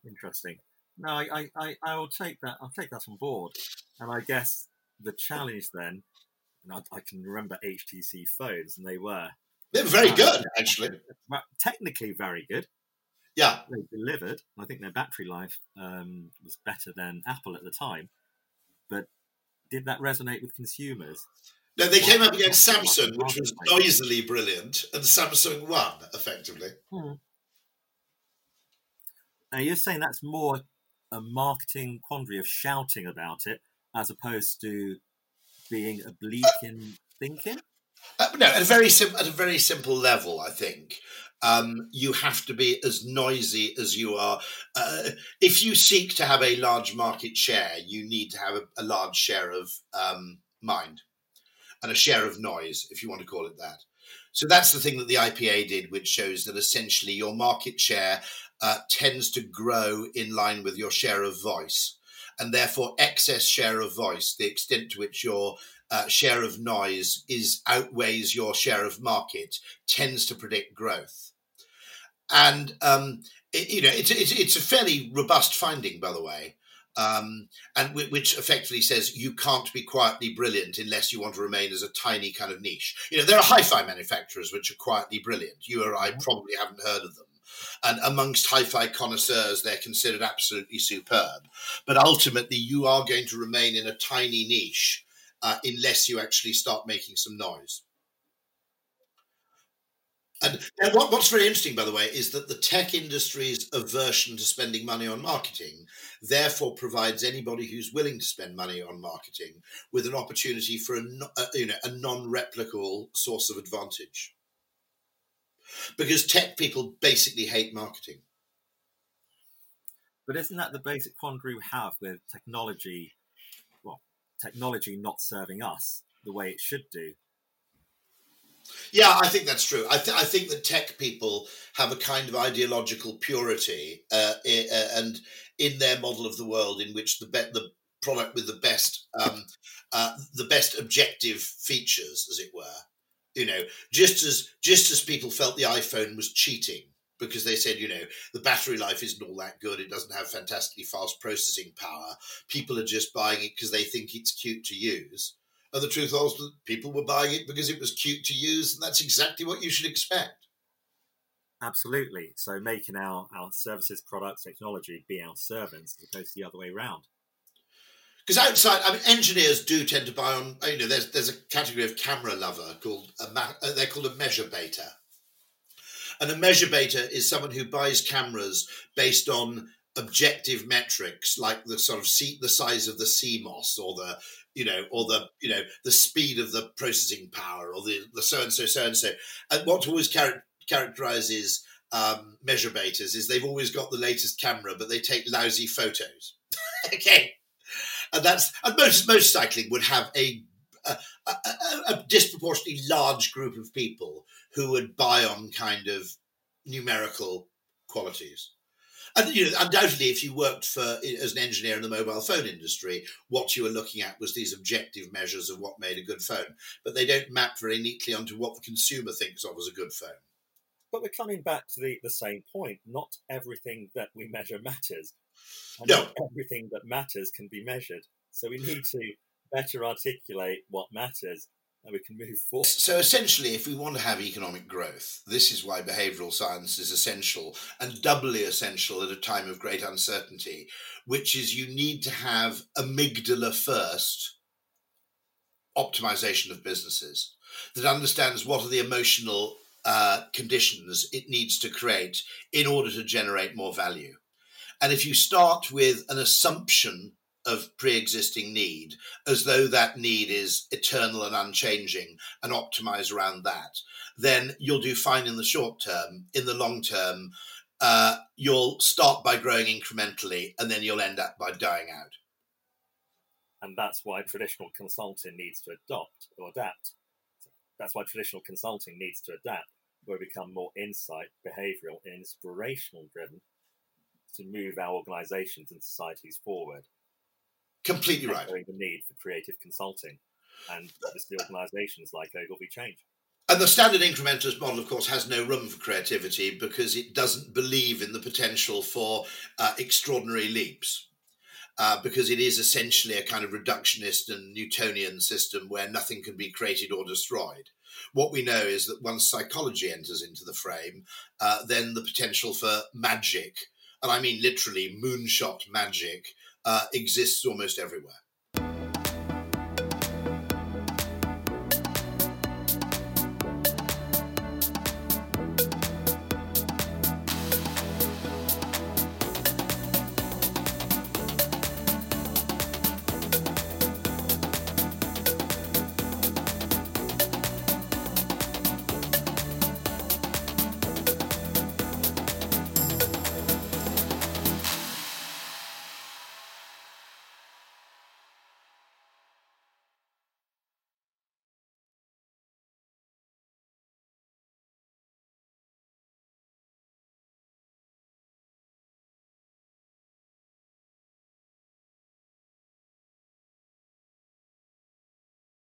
Interesting. No, I, I, I, will take that. I'll take that on board. And I guess the challenge then, and I, I can remember HTC phones, and they were they're very good, actually. Technically, very good. Yeah, they delivered. I think their battery life um, was better than Apple at the time. But did that resonate with consumers? No, they came up against Samsung, which was noisily brilliant, and Samsung won effectively. Hmm. Now you're saying that's more a marketing quandary of shouting about it as opposed to being oblique in thinking. Uh, no, at a very sim- at a very simple level, I think um, you have to be as noisy as you are. Uh, if you seek to have a large market share, you need to have a, a large share of um, mind and a share of noise, if you want to call it that. So that's the thing that the IPA did, which shows that essentially your market share uh, tends to grow in line with your share of voice. And therefore, excess share of voice, the extent to which your uh, share of noise is outweighs your share of market, tends to predict growth. And um, it, you know, it's, it's it's a fairly robust finding, by the way, um, and w- which effectively says you can't be quietly brilliant unless you want to remain as a tiny kind of niche. You know, there are hi-fi manufacturers which are quietly brilliant. You or I mm-hmm. probably haven't heard of them. And amongst hi fi connoisseurs, they're considered absolutely superb. But ultimately, you are going to remain in a tiny niche uh, unless you actually start making some noise. And, and what, what's very interesting, by the way, is that the tech industry's aversion to spending money on marketing therefore provides anybody who's willing to spend money on marketing with an opportunity for a, a uh, you know a non-replicable source of advantage. Because tech people basically hate marketing. But isn't that the basic quandary we have with technology Well, technology not serving us the way it should do. Yeah, I think that's true. I, th- I think that tech people have a kind of ideological purity, uh, uh, and in their model of the world, in which the be- the product with the best um, uh, the best objective features, as it were, you know, just as just as people felt the iPhone was cheating because they said, you know, the battery life isn't all that good. It doesn't have fantastically fast processing power. People are just buying it because they think it's cute to use. And the truth was that people were buying it because it was cute to use, and that's exactly what you should expect. Absolutely. So making our, our services, products, technology be our servants as opposed to the other way around. Because outside, I mean, engineers do tend to buy on. You know, there's there's a category of camera lover called a, uh, they're called a measurebator, and a measurebator is someone who buys cameras based on objective metrics like the sort of see the size of the CMOS or the you know or the you know the speed of the processing power or the the so and so so and so and what always char- characterizes um, measurebators is they've always got the latest camera but they take lousy photos. Okay. And that's and most most cycling would have a a, a, a disproportionately large group of people who would buy on kind of numerical qualities. And you know, undoubtedly, if you worked for as an engineer in the mobile phone industry, what you were looking at was these objective measures of what made a good phone. But they don't map very neatly onto what the consumer thinks of as a good phone. But we're coming back to the, the same point. Not everything that we measure matters. And no. everything that matters can be measured. So we need to better articulate what matters and we can move forward. So essentially, if we want to have economic growth, this is why behavioral science is essential and doubly essential at a time of great uncertainty, which is you need to have amygdala first optimization of businesses that understands what are the emotional uh, conditions it needs to create in order to generate more value. And if you start with an assumption of pre-existing need as though that need is eternal and unchanging and optimize around that then you'll do fine in the short term. In the long term uh, you'll start by growing incrementally and then you'll end up by dying out. And that's why traditional consulting needs to adopt or adapt. That's why traditional consulting needs to adapt where we become more insight behavioral and inspirational driven to move our organizations and societies forward Completely right. The need for creative consulting and the organisations like Ogilvy Change. And the standard incrementalist model, of course, has no room for creativity because it doesn't believe in the potential for uh, extraordinary leaps. Uh, because it is essentially a kind of reductionist and Newtonian system where nothing can be created or destroyed. What we know is that once psychology enters into the frame, uh, then the potential for magic, and I mean literally moonshot magic, uh, exists almost everywhere.